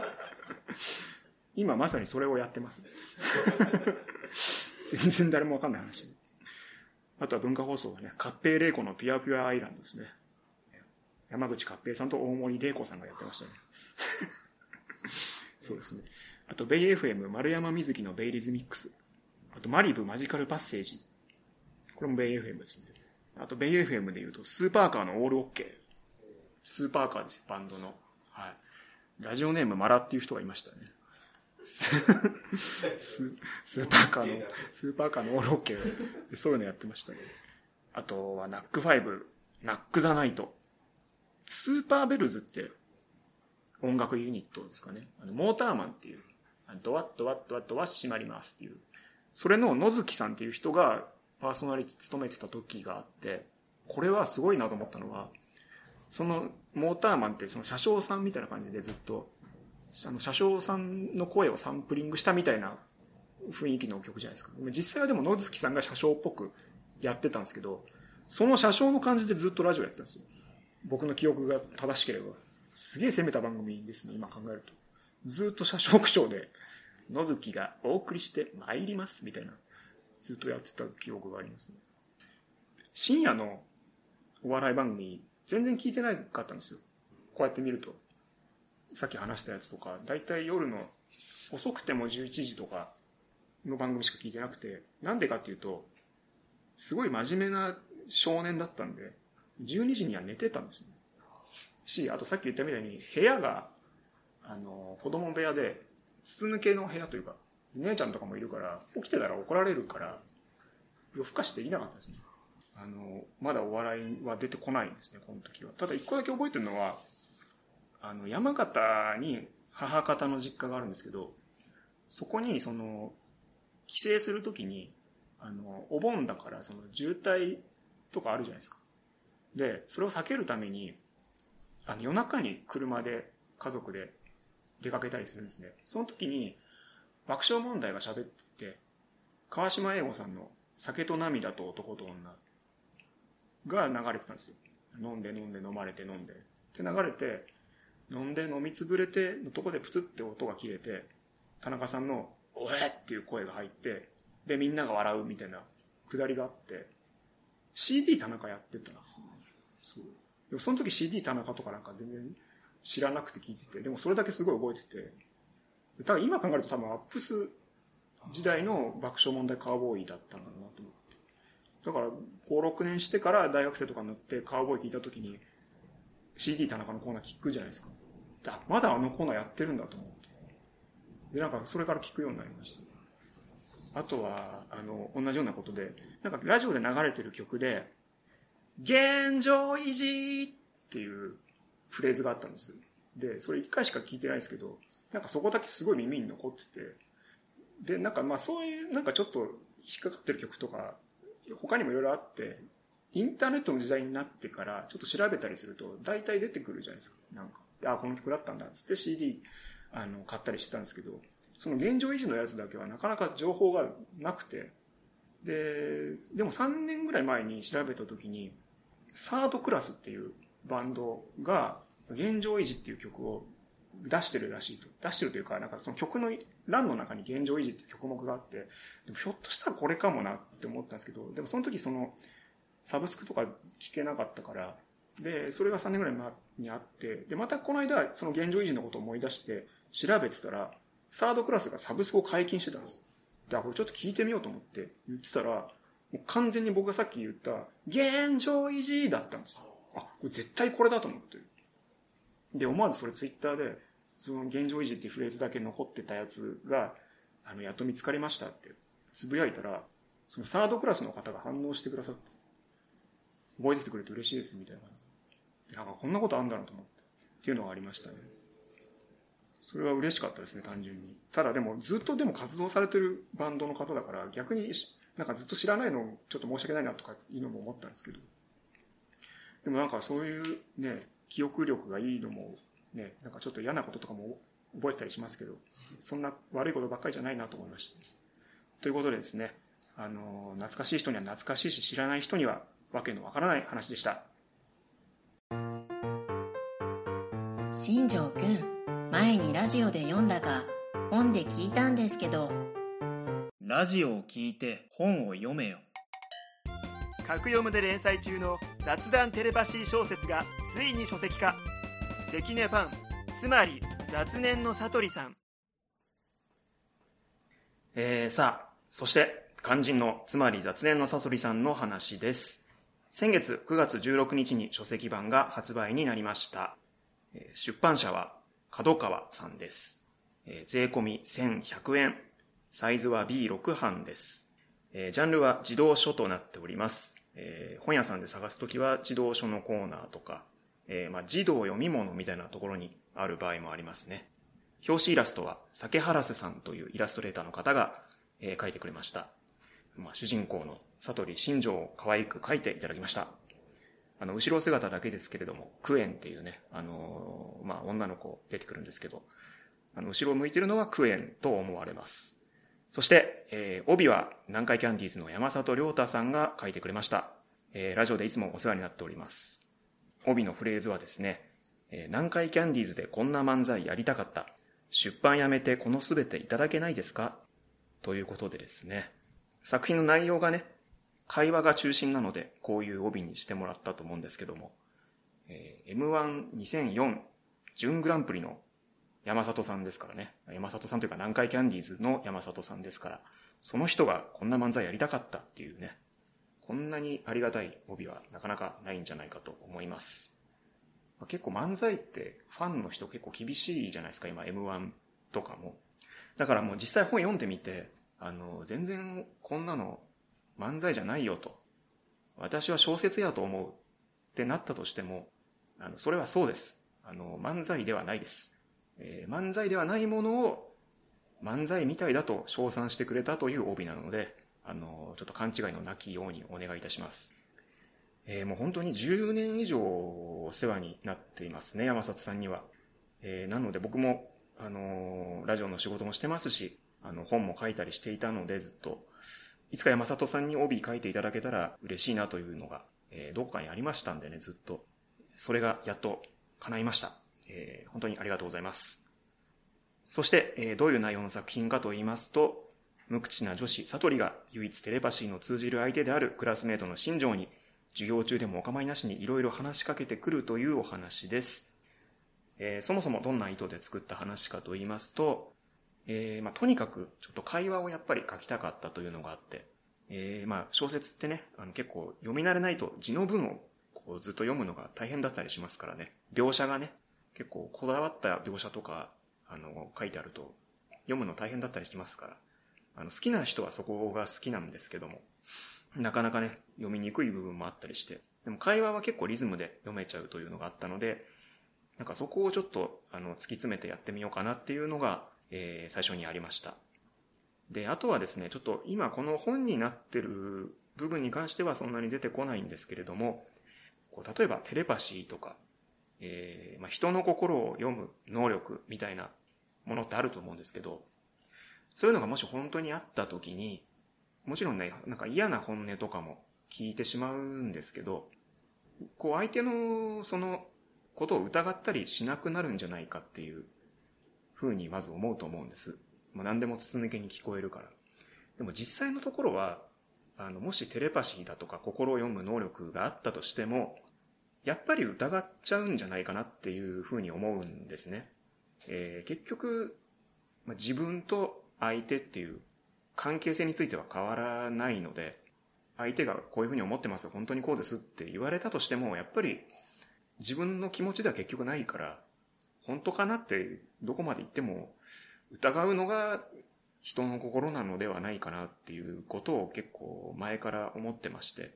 *laughs* 今まさにそれをやってます。*laughs* 全然誰もわかんない話。あとは文化放送はね、合併玲子のピュアピュアアイランドですね。山口合併さんと大森玲子さんがやってましたね。そうですね。あと、ベイ FM 丸山瑞希のベイリズミックス。あと、マリブマジカルパッセージ。これもベイ FM ですね。あと、ベイ FM で言うと、スーパーカーのオールオッケー。スーパーカーですよ、バンドの。はい。ラジオネームマラっていう人がいましたね。*laughs* ススーパーカーの、スーパーカーのオールオッケー。そういうのやってましたね。あとは、ナックファイブ、ナックザナイト。スーパーベルズって音楽ユニットですかね。あの、モーターマンっていう、ドアッドアッドアッドア閉まりますっていう。それの野月さんっていう人がパーソナリティ務めてた時があって、これはすごいなと思ったのは、そのモーターマンってその車掌さんみたいな感じでずっと、あの車掌さんの声をサンプリングしたみたいな雰囲気の曲じゃないですか。実際はでも野月さんが車掌っぽくやってたんですけど、その車掌の感じでずっとラジオやってたんですよ。僕の記憶が正しければ。すげえ攻めた番組ですね、今考えると。ずっと車掌口調で、野月がお送りして参ります、みたいな、ずっとやってた記憶がありますね。深夜のお笑い番組、全然聞いてなかったんですよ。こうやって見ると。さっき話したやつとか、だいたい夜の遅くても11時とかの番組しか聞いてなくて、なんでかっていうと、すごい真面目な少年だったんで、12時には寝てたんですね。し、あとさっき言ったみたいに部屋が、あの、子供部屋で、筒抜けの部屋というか、姉ちゃんとかもいるから、起きてたら怒られるから、夜更かしできなかったですね。あの、まだお笑いは出てこないんですね、この時は。ただ一個だけ覚えてるのは、あの、山形に母方の実家があるんですけど、そこに、その、帰省するときに、あの、お盆だから、その、渋滞とかあるじゃないですか。で、それを避けるために、あの夜中に車で家族で出かけたりするんですね。その時に爆笑問題が喋ってて、川島英語さんの酒と涙と男と女が流れてたんですよ。飲んで飲んで飲まれて飲んで。って流れて、飲んで飲みつぶれてのとこでプツって音が切れて、田中さんの、おえっていう声が入って、で、みんなが笑うみたいなくだりがあって、CD 田中やってたんですね。そう。でもその時 CD 田中とかなんか全然知らなくて聞いてて、でもそれだけすごい覚えてて、多分今考えると多分アップス時代の爆笑問題カーボーイだったんだろうなと思って。だから、5、6年してから大学生とかになってカーボーイ聞いた時に CD 田中のコーナー聞くじゃないですか。だまだあのコーナーやってるんだと思って。で、なんかそれから聞くようになりました。あとは、あの、同じようなことで、なんかラジオで流れてる曲で、現状維持っていうフレーズがあったんです。で、それ一回しか聞いてないですけど、なんかそこだけすごい耳に残ってて、で、なんかまあそういうなんかちょっと引っかかってる曲とか、他にもいろいろあって、インターネットの時代になってからちょっと調べたりすると大体出てくるじゃないですか。なんか、あ、この曲だったんだっつって CD あの買ったりしてたんですけど、その現状維持のやつだけはなかなか情報がなくて、で、でも3年ぐらい前に調べた時に、サードクラスっていうバンドが、現状維持っていう曲を出してるらしいと。出してるというか、なんかその曲の欄の中に現状維持っていう曲目があって、でもひょっとしたらこれかもなって思ったんですけど、でもその時その、サブスクとか聞けなかったから、で、それが3年ぐらい前にあって、で、またこの間、その現状維持のことを思い出して、調べてたら、サードクラスがサブスクを解禁してたんですよ。で、これちょっと聞いてみようと思って言ってたら、完全に僕がさっき言った、現状維持だったんですよ。あ、これ絶対これだと思って。で、思わずそれツイッターで、その現状維持っていうフレーズだけ残ってたやつが、あの、やっと見つかりましたってつぶやいたら、そのサードクラスの方が反応してくださって、覚えててくれて嬉しいですみたいな。なんかこんなことあんだなと思って。っていうのがありましたね。それは嬉しかったですね、単純に。ただでも、ずっとでも活動されてるバンドの方だから、逆になんかずっと知らないのちょっと申し訳ないなとかいうのも思ったんですけど。でもなんかそういうね、記憶力がいいのもね、なんかちょっと嫌なこととかも覚えてたりしますけど、そんな悪いことばっかりじゃないなと思いました。ということでですね、あの、懐かしい人には懐かしいし、知らない人にはわけのわからない話でした。新庄くん、前にラジオで読んだか、本で聞いたんですけど、ラジオを聞いて本を読めよ。格読むで連載中の雑談テレパシー小説がついに書籍化。関根パンつまり雑念の悟りさん。えー、さあそして肝心のつまり雑念の悟りさんの話です。先月9月16日に書籍版が発売になりました。出版社は角川さんですえ税込み1100円サイズは B6 版ですえー、ジャンルは児童書となっております。えー、本屋さんで探すときは児童書のコーナーとか、えー、まあ、児童読み物みたいなところにある場合もありますね。表紙イラストは、酒原瀬さんというイラストレーターの方が、えー、描いてくれました。まあ、主人公の悟り新庄を可愛く描いていただきました。あの、後ろ姿だけですけれども、クエンっていうね、あの、まあ、女の子出てくるんですけど、あの、後ろを向いてるのはクエンと思われます。そして、えー、帯は南海キャンディーズの山里亮太さんが書いてくれました。えー、ラジオでいつもお世話になっております。帯のフレーズはですね、えー、南海キャンディーズでこんな漫才やりたかった。出版やめてこのすべていただけないですか？ということでですね、作品の内容がね、会話が中心なので、こういう帯にしてもらったと思うんですけども、えー、M12004 準グランプリの山里さんですからね。山里さんというか南海キャンディーズの山里さんですから、その人がこんな漫才やりたかったっていうね、こんなにありがたい帯はなかなかないんじゃないかと思います。結構漫才ってファンの人結構厳しいじゃないですか、今 M1 とかも。だからもう実際本読んでみて、あの、全然こんなの漫才じゃないよと。私は小説やと思うってなったとしても、あの、それはそうです。あの、漫才ではないです。えー、漫才ではないものを漫才みたいだと称賛してくれたという帯なので、あの、ちょっと勘違いのなきようにお願いいたします。えー、もう本当に10年以上お世話になっていますね、山里さんには。えー、なので僕も、あのラジオの仕事もしてますし、あの、本も書いたりしていたので、ずっと、いつか山里さんに帯書いていただけたら嬉しいなというのが、えー、どこかにありましたんでね、ずっと。それがやっと叶いました。えー、本当にありがとうございます。そして、えー、どういう内容の作品かと言いますと、無口な女子、悟りが唯一テレパシーの通じる相手であるクラスメートの新庄に、授業中でもお構いなしにいろいろ話しかけてくるというお話です。えー、そもそもどんな意図で作った話かと言いますと、えー、まあ、とにかくちょっと会話をやっぱり書きたかったというのがあって、えー、まあ、小説ってね、あの結構読み慣れないと字の文をこうずっと読むのが大変だったりしますからね。描写がね、結構こだわった描写とか、あの、書いてあると、読むの大変だったりしますから、あの、好きな人はそこが好きなんですけども、なかなかね、読みにくい部分もあったりして、でも会話は結構リズムで読めちゃうというのがあったので、なんかそこをちょっと、あの、突き詰めてやってみようかなっていうのが、えー、最初にありました。で、あとはですね、ちょっと今この本になってる部分に関してはそんなに出てこないんですけれども、こう例えばテレパシーとか、えー、まあ、人の心を読む能力みたいなものってあると思うんですけど、そういうのがもし本当にあった時に、もちろんね、なんか嫌な本音とかも聞いてしまうんですけど、こう相手のそのことを疑ったりしなくなるんじゃないかっていうふうにまず思うと思うんです。まあ、何でも筒抜けに聞こえるから。でも実際のところは、あの、もしテレパシーだとか心を読む能力があったとしても、やっぱり疑っちゃうんじゃないかなっていうふうに思うんですね。えー、結局、まあ、自分と相手っていう関係性については変わらないので、相手がこういうふうに思ってます、本当にこうですって言われたとしても、やっぱり自分の気持ちでは結局ないから、本当かなってどこまで言っても疑うのが人の心なのではないかなっていうことを結構前から思ってまして、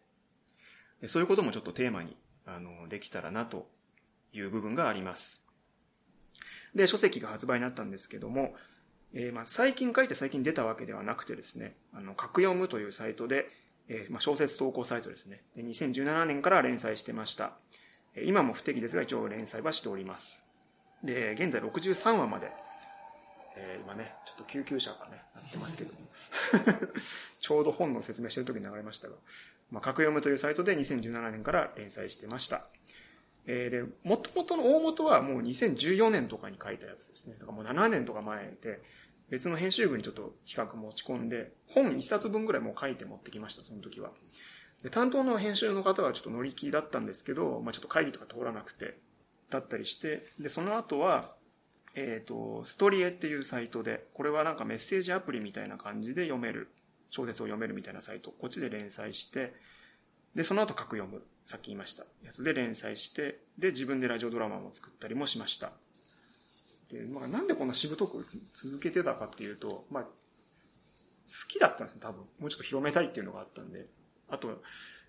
そういうこともちょっとテーマにあの、できたらなという部分があります。で、書籍が発売になったんですけども、えー、まあ最近書いて最近出たわけではなくてですね、あの、格読むというサイトで、えー、まあ小説投稿サイトですね。2017年から連載してました。今も不適ですが一応連載はしております。で、現在63話まで、えー、今ね、ちょっと救急車がね、なってますけど *laughs* ちょうど本の説明してる時に流れましたが、まあ、格読むというサイトで2017年から連載してました。えー、で、もともとの大元はもう2014年とかに書いたやつですね。だからもう7年とか前で、別の編集部にちょっと企画持ち込んで、本1冊分ぐらいもう書いて持ってきました、その時は。で担当の編集の方はちょっと乗り気だったんですけど、まあ、ちょっと会議とか通らなくて、だったりして、で、その後は、えっ、ー、と、ストリエっていうサイトで、これはなんかメッセージアプリみたいな感じで読める、小説を読めるみたいなサイト、こっちで連載して、で、その後書く読む、さっき言いましたやつで連載して、で、自分でラジオドラマも作ったりもしました。で、まあ、なんでこんなしぶとく続けてたかっていうと、まあ、好きだったんですね、多分。もうちょっと広めたいっていうのがあったんで。あと、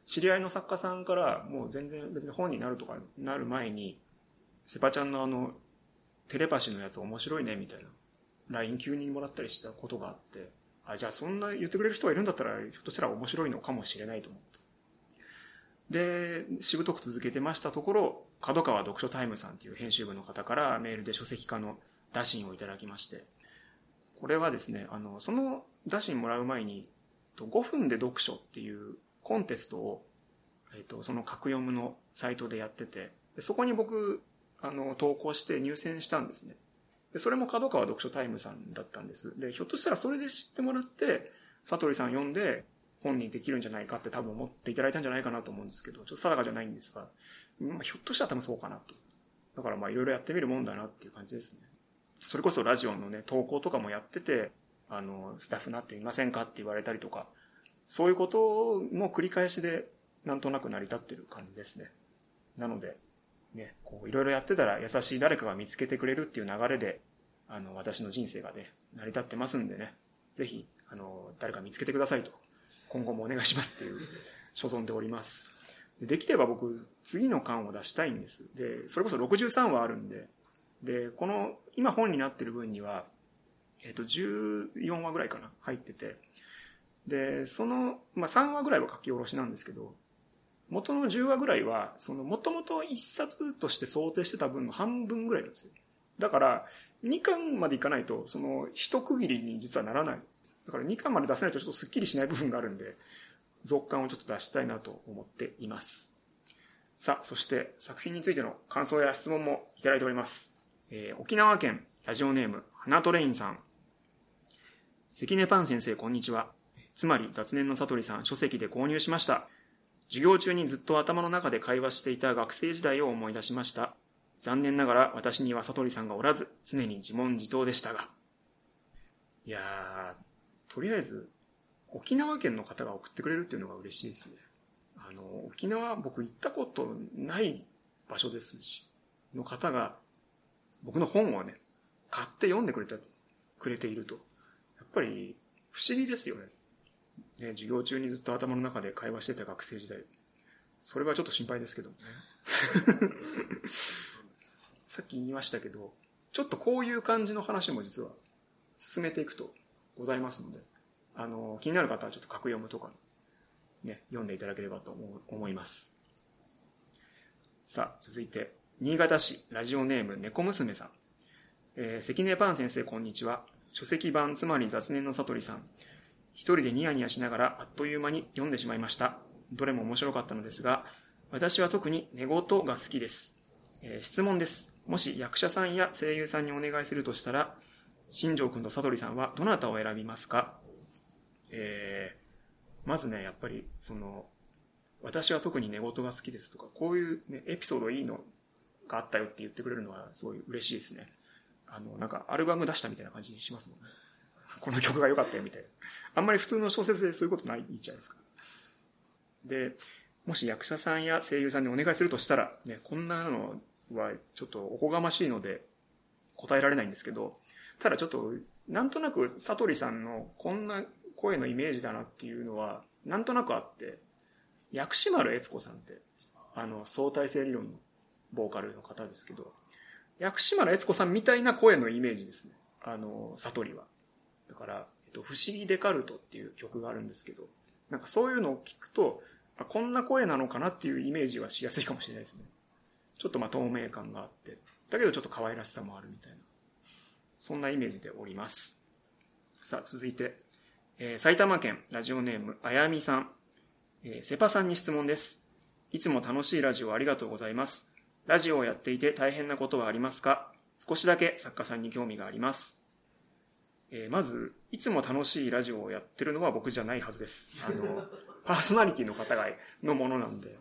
知り合いの作家さんから、もう全然別に本になるとかなる前に、セパちゃんのあの、テレパシーのやつ面白いね、みたいな、LINE 急にもらったりしたことがあって、あ、じゃあそんな言ってくれる人がいるんだったら、ひょっとしたら面白いのかもしれないと思って。で、しぶとく続けてましたところ、角川読書タイムさんっていう編集部の方からメールで書籍化の打診をいただきまして、これはですね、あの、その打診もらう前に、5分で読書っていうコンテストを、えっ、と、その格読むのサイトでやってて、そこに僕、あの、投稿して入選したんですね。で、それも角川読書タイムさんだったんです。で、ひょっとしたらそれで知ってもらって、佐藤さん読んで、本にできるんじゃないかって多分思っていただいたんじゃないかなと思うんですけど、ちょっと定かじゃないんですが、まあ、ひょっとしたら多分そうかなと。だからまあいろいろやってみるもんだなっていう感じですね。それこそラジオのね、投稿とかもやってて、あの、スタッフなっていませんかって言われたりとか、そういうことの繰り返しで、なんとなく成り立ってる感じですね。なので、ね、こう、いろいろやってたら優しい誰かが見つけてくれるっていう流れで、あの、私の人生がね、成り立ってますんでね、ぜひ、あの、誰か見つけてくださいと、今後もお願いしますっていう、所存でおります。できれば僕、次の巻を出したいんです。で、それこそ63話あるんで、で、この、今本になってる分には、えっ、と、14話ぐらいかな、入ってて、で、その、まあ、3話ぐらいは書き下ろしなんですけど、元の10話ぐらいは、その、もともと1冊として想定してた分の半分ぐらいなんですよ。だから、2巻までいかないと、その、一区切りに実はならない。だから2巻まで出せないとちょっとスッキリしない部分があるんで、続刊をちょっと出したいなと思っています。さあ、そして作品についての感想や質問もいただいております。えー、沖縄県ラジオネーム、花トレインさん。関根パン先生、こんにちは。つまり雑念の悟りさん書籍で購入しました。授業中にずっと頭の中で会話していた学生時代を思い出しました。残念ながら私には悟りさんがおらず、常に自問自答でしたが。いやー、とりあえず、沖縄県の方が送ってくれるっていうのが嬉しいですね。あの、沖縄僕行ったことない場所ですし、の方が僕の本をね、買って読んでくれた、くれていると。やっぱり不思議ですよね。ね、授業中にずっと頭の中で会話してた学生時代。それはちょっと心配ですけどもね。*laughs* さっき言いましたけど、ちょっとこういう感じの話も実は進めていくとございますので、あの、気になる方はちょっと格読むとか、ね、読んでいただければと思います。さあ、続いて、新潟市ラジオネーム猫娘さん。えー、関根パン先生こんにちは。書籍版つまり雑念の悟りさん。一人でニヤニヤしながらあっという間に読んでしまいました。どれも面白かったのですが、私は特に寝言が好きです。えー、質問です。もし役者さんや声優さんにお願いするとしたら、新庄君と悟りさんはどなたを選びますか？えー、まずね、やっぱり、その、私は特に寝言が好きですとか、こういう、ね、エピソードいいのがあったよって言ってくれるのはすごい嬉しいですね。あの、なんかアルバム出したみたいな感じにしますもんね。この曲が良かったよみたいな。あんまり普通の小説でそういうことないじゃないですか。で、もし役者さんや声優さんにお願いするとしたら、ね、こんなのはちょっとおこがましいので答えられないんですけど、ただちょっと、なんとなく、サトリさんのこんな声のイメージだなっていうのは、なんとなくあって、薬師丸悦子さんって、あの、相対性理論のボーカルの方ですけど、薬師丸悦子さんみたいな声のイメージですね。あの、サトリは。だから、えっと、不思議デカルトっていう曲があるんですけど、なんかそういうのを聞くと、あこんな声なのかなっていうイメージはしやすいかもしれないですね。ちょっとまあ透明感があって、だけどちょっと可愛らしさもあるみたいな。そんなイメージでおります。さあ、続いて、えー、埼玉県ラジオネームあやみさん、えー、セパさんに質問です。いつも楽しいラジオありがとうございます。ラジオをやっていて大変なことはありますか？少しだけ作家さんに興味があります。えーまず、いつも楽しいラジオをやってるのは僕じゃないはずです。あの、*laughs* パーソナリティの方が、のものなんで、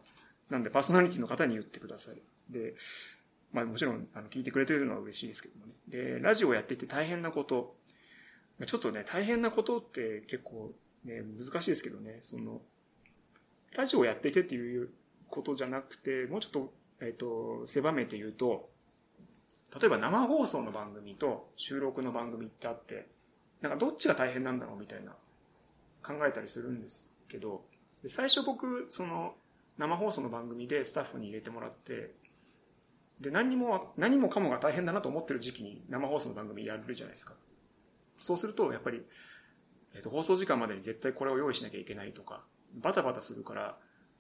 なんでパーソナリティの方に言ってください。で、まあもちろん、あの、聞いてくれてるのは嬉しいですけどもね。で、ラジオをやっていて大変なこと、ちょっとね、大変なことって結構ね、難しいですけどね、その、ラジオをやっていてっていうことじゃなくて、もうちょっと、えっ、と、狭めて言うと、例えば生放送の番組と収録の番組ってあって、なんかどっちが大変なんだろうみたいな考えたりするんですけど、で最初僕、その生放送の番組でスタッフに入れてもらって、で、何も、何もかもが大変だなと思ってる時期に生放送の番組やるじゃないですか。そうすると、やっぱり、えっ、と、放送時間までに絶対これを用意しなきゃいけないとか、バタバタするから、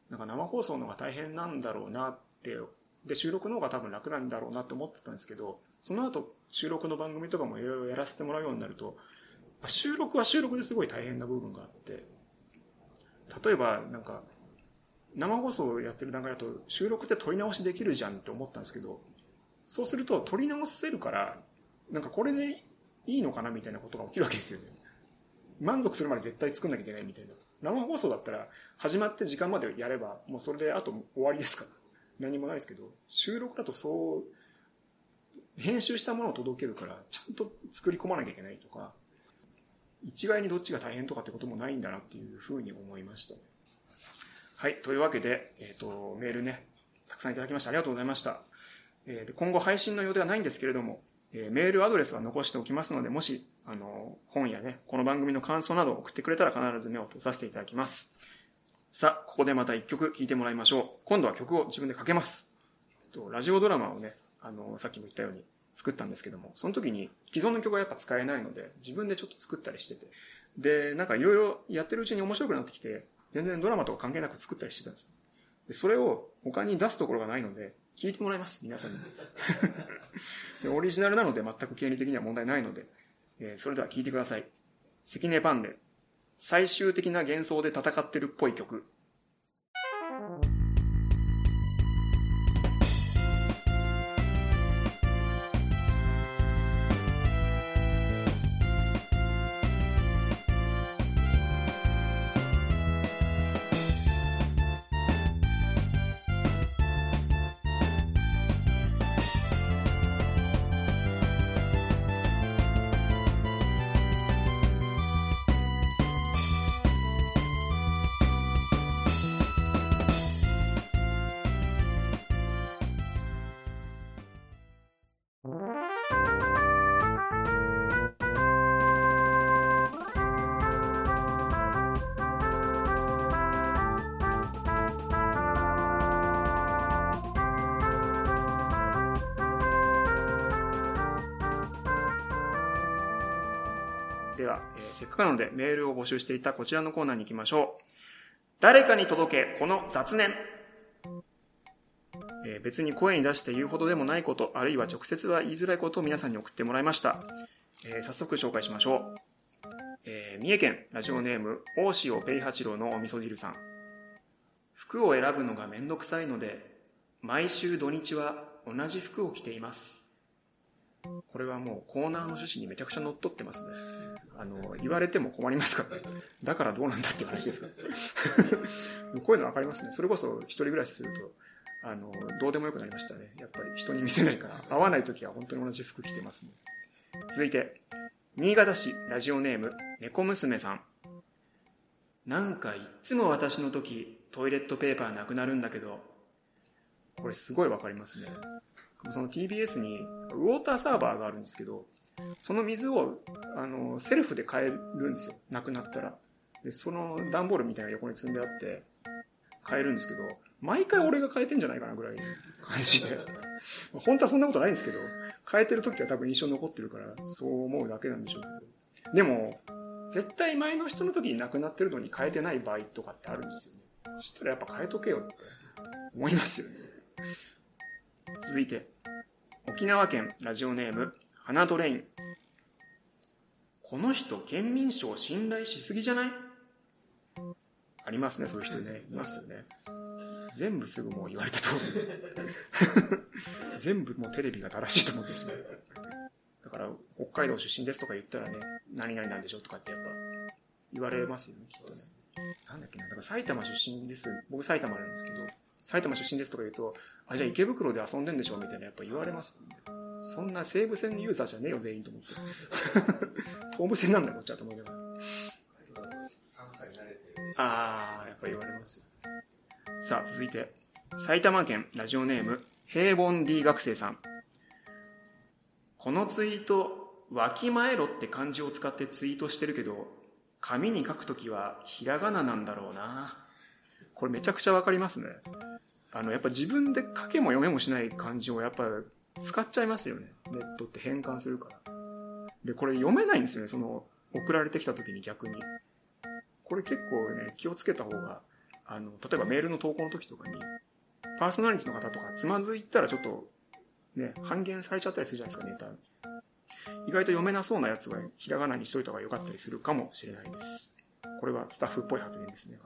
なんか生放送の方が大変なんだろうなって、で、収録の方が多分楽なんだろうなと思ってたんですけど、その後、収録の番組とかもいろいろやらせてもらうようになると、収録は収録ですごい大変な部分があって、例えば、なんか、生放送をやってる段階だと、収録って撮り直しできるじゃんって思ったんですけど、そうすると撮り直せるから、なんかこれでいいのかなみたいなことが起きるわけですよね。満足するまで絶対作んなきゃいけないみたいな。生放送だったら、始まって時間までやれば、もうそれであと終わりですから。何もないですけど、収録だとそう、編集したものを届けるから、ちゃんと作り込まなきゃいけないとか、一概にどっちが大変とかってこともないんだなっていうふうに思いましたね。はい。というわけで、えっ、と、メールね、たくさんいただきましてありがとうございました。えー今後配信の予定はないんですけれども、えーメールアドレスは残しておきますので、もし、あの、本やね、この番組の感想などを送ってくれたら必ず目を通させていただきます。さあ、ここでまた一曲聴いてもらいましょう。今度は曲を自分でかけます。えっとラジオドラマをね、あの、さっきも言ったように作ったんですけども、その時に既存の曲がやっぱ使えないので、自分でちょっと作ったりしてて。で、なんかいろいろやってるうちに面白くなってきて、全然ドラマとか関係なく作ったりしてたんです。で、それを他に出すところがないので、聞いてもらいます、皆さんに。*laughs* でオリジナルなので全く権利的には問題ないので、えーそれでは聞いてください。関根パンで、最終的な幻想で戦ってるっぽい曲。せっかくなのでメールを募集していたこちらのコーナーに行きましょう。誰かに届け、この雑念。えー別に声に出して言うほどでもないこと、あるいは直接は言いづらいことを皆さんに送ってもらいました。えー早速紹介しましょう。えー三重県ラジオネーム、大塩ペイ八郎のお味噌汁さん。服を選ぶのがめんどくさいので、毎週土日は同じ服を着ています。これはもうコーナーの趣旨にめちゃくちゃ乗っ取ってますね。あの、言われても困りますからね。だからどうなんだっていう話ですから。*laughs* こういうの分かりますね。それこそ一人暮らしすると、あの、どうでもよくなりましたね。やっぱり人に見せないから。会わない時は本当に同じ服着てますね。続いて、新潟市ラジオネーム、猫娘さん。なんかいっつも私の時、トイレットペーパーなくなるんだけど、これすごいわかりますね。その TBS にウォーターサーバーがあるんですけど、その水をあのセルフで買えるんですよ。なくなったら。で、その段ボールみたいな横に積んであって、買えるんですけど、毎回俺が変えてんじゃないかなぐらいの感じで。*laughs* 本当はそんなことないんですけど、変えてる時は多分印象に残ってるから、そう思うだけなんでしょうけど。でも、絶対前の人の時になくなってるのに変えてない場合とかってあるんですよね。そしたらやっぱ変えとけよって思いますよね。続いて、沖縄県ラジオネーム、花ドレイン。この人、県民賞信頼しすぎじゃない？ありますね、そういう人ね。いますよね。全部すぐもう言われた通り。*laughs* 全部もうテレビが正しいと思ってる人だから、北海道出身ですとか言ったらね、何々なんでしょとかってやっぱ言われますよね、きっとね。なんだっけな、だから埼玉出身です。僕埼玉なんですけど、埼玉出身ですとか言うと、あ、じゃあ池袋で遊んでんでしょみたいなやっぱ言われますね。そんな西武線ユーザーじゃねえよ、全員と思って。*laughs* 東武線なんだよ、こっちはと思いながら。ああ、やっぱ言われますよ。さあ、続いて、埼玉県ラジオネーム、平凡 D 学生さん。このツイート、わきまえろって漢字を使ってツイートしてるけど、紙に書くときはひらがななんだろうな。これめちゃくちゃわかりますね。あの、やっぱ自分で書けも読めもしない漢字をやっぱ使っちゃいますよね。ネットって変換するから。で、これ読めないんですよね。その、送られてきた時に逆に。これ結構ね、気をつけた方が、あの、例えばメールの投稿の時とかに、パーソナリティの方とかつまずいたらちょっと、ね、半減されちゃったりするじゃないですか、ネタ。意外と読めなそうなやつはひらがなにしといた方が良かったりするかもしれないです。これはスタッフっぽい発言ですね。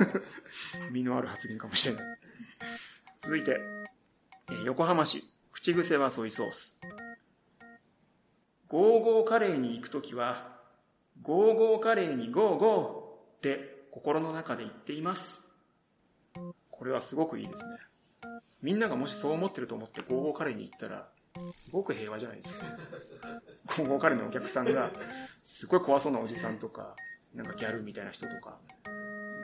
*laughs* 身のある発言かもしれない。続いて、横浜市、口癖はソイソース。ゴーゴーカレーに行くときは、ゴーゴーカレーにゴーゴーって心の中で言っています。これはすごくいいですね。みんながもしそう思ってると思ってゴーゴーカレーに行ったら、すごく平和じゃないですか。ゴーゴーカレーのお客さんが、すごい怖そうなおじさんとか、なんかギャルみたいな人とか、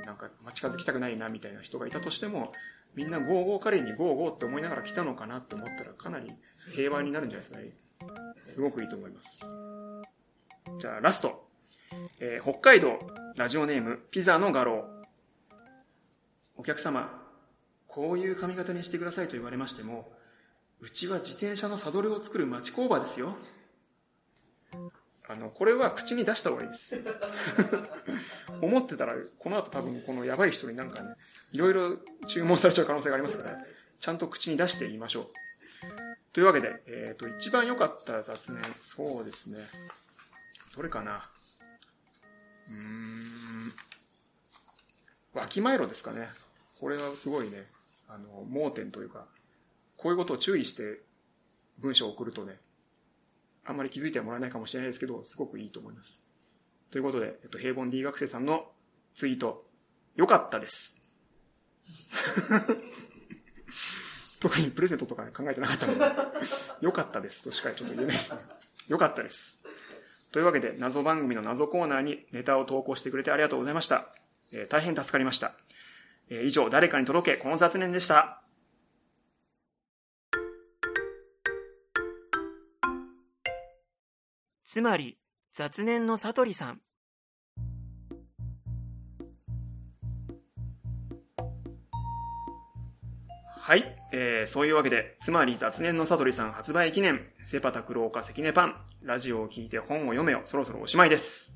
なんか近づきたくないなみたいな人がいたとしても、みんなゴーゴーカレーにゴーゴーって思いながら来たのかなって思ったらかなり平和になるんじゃないですかね。すごくいいと思います。じゃあラスト。えー、北海道ラジオネームピザの画廊。お客様、こういう髪型にしてくださいと言われましても、うちは自転車のサドルを作る町工場ですよ。あの、これは口に出した方がいいです。*laughs* 思ってたら、この後多分このやばい人になんかね、いろいろ注文されちゃう可能性がありますから、ちゃんと口に出して言いましょう。というわけで、えっ、ー、と、一番良かった雑念、そうですね。どれかな。うーん。わきまえろですかね。これはすごいね、あの、盲点というか、こういうことを注意して文章を送るとね、あんまり気づいてはもらえないかもしれないですけど、すごくいいと思います。ということで、えっと、平凡 D 学生さんのツイート、良かったです。*laughs* 特にプレゼントとか考えてなかったので、良かったですとしかちょっと言えないですね。良かったです。というわけで、謎番組の謎コーナーにネタを投稿してくれてありがとうございました。えー、大変助かりました。えー、以上、誰かに届け、この雑念でした。つまり雑念のさとりさんはい、えー、そういうわけで、つまり雑念のさとりさん発売記念、セパタクローカ関根パン、ラジオを聞いて本を読めよ、そろそろおしまいです。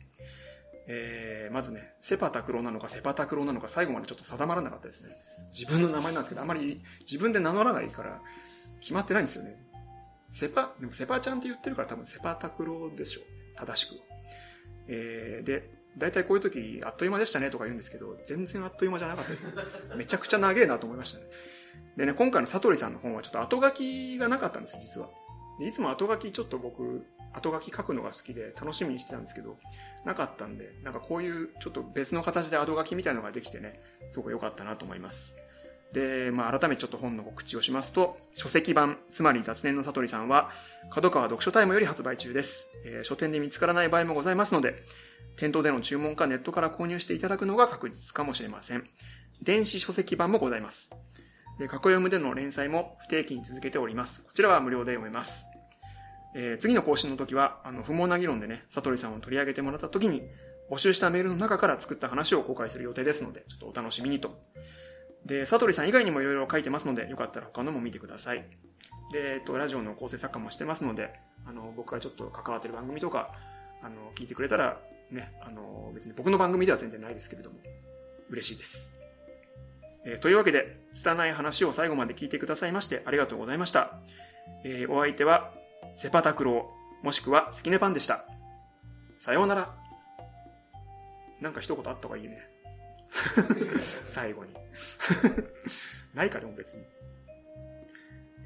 えー、まずね、セパタクローなのかセパタクローなのか最後までちょっと定まらなかったですね。自分の名前なんですけど、あまり自分で名乗らないから決まってないんですよね。セパ、でもセパちゃんって言ってるから多分セパタクロでしょう。正しく。えー、で、大体こういう時、あっという間でしたねとか言うんですけど、全然あっという間じゃなかったですね。*laughs* めちゃくちゃ長えなと思いましたね。でね、今回のサトリさんの本はちょっと後書きがなかったんですよ、実は。でいつも後書きちょっと僕、後書き書くのが好きで楽しみにしてたんですけど、なかったんで、なんかこういうちょっと別の形で後書きみたいなのができてね、すごく良かったなと思います。で、まあ、改めてちょっと本の告知をしますと、書籍版、つまり雑念の悟りさんは、角川読書タイムより発売中です。えー、書店で見つからない場合もございますので、店頭での注文かネットから購入していただくのが確実かもしれません。電子書籍版もございます。で、過去読むでの連載も不定期に続けております。こちらは無料で読めます。えー、次の更新の時は、あの、不毛な議論でね、悟りさんを取り上げてもらった時に、募集したメールの中から作った話を公開する予定ですので、ちょっとお楽しみにとで、サトリさん以外にもいろいろ書いてますので、よかったら他のも見てください。で、えっと、ラジオの構成作家もしてますので、あの、僕がちょっと関わってる番組とか、あの、聞いてくれたら、ね、あの、別に僕の番組では全然ないですけれども、嬉しいです。えー、というわけで、拙い話を最後まで聞いてくださいましてありがとうございました。えー、お相手は、セパタクロウ、もしくは関根パンでした。さようなら。なんか一言あった方がいいね。*laughs* 最後に。*laughs* ないかでも別に。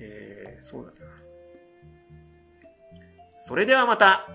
えー、そうだな。それではまた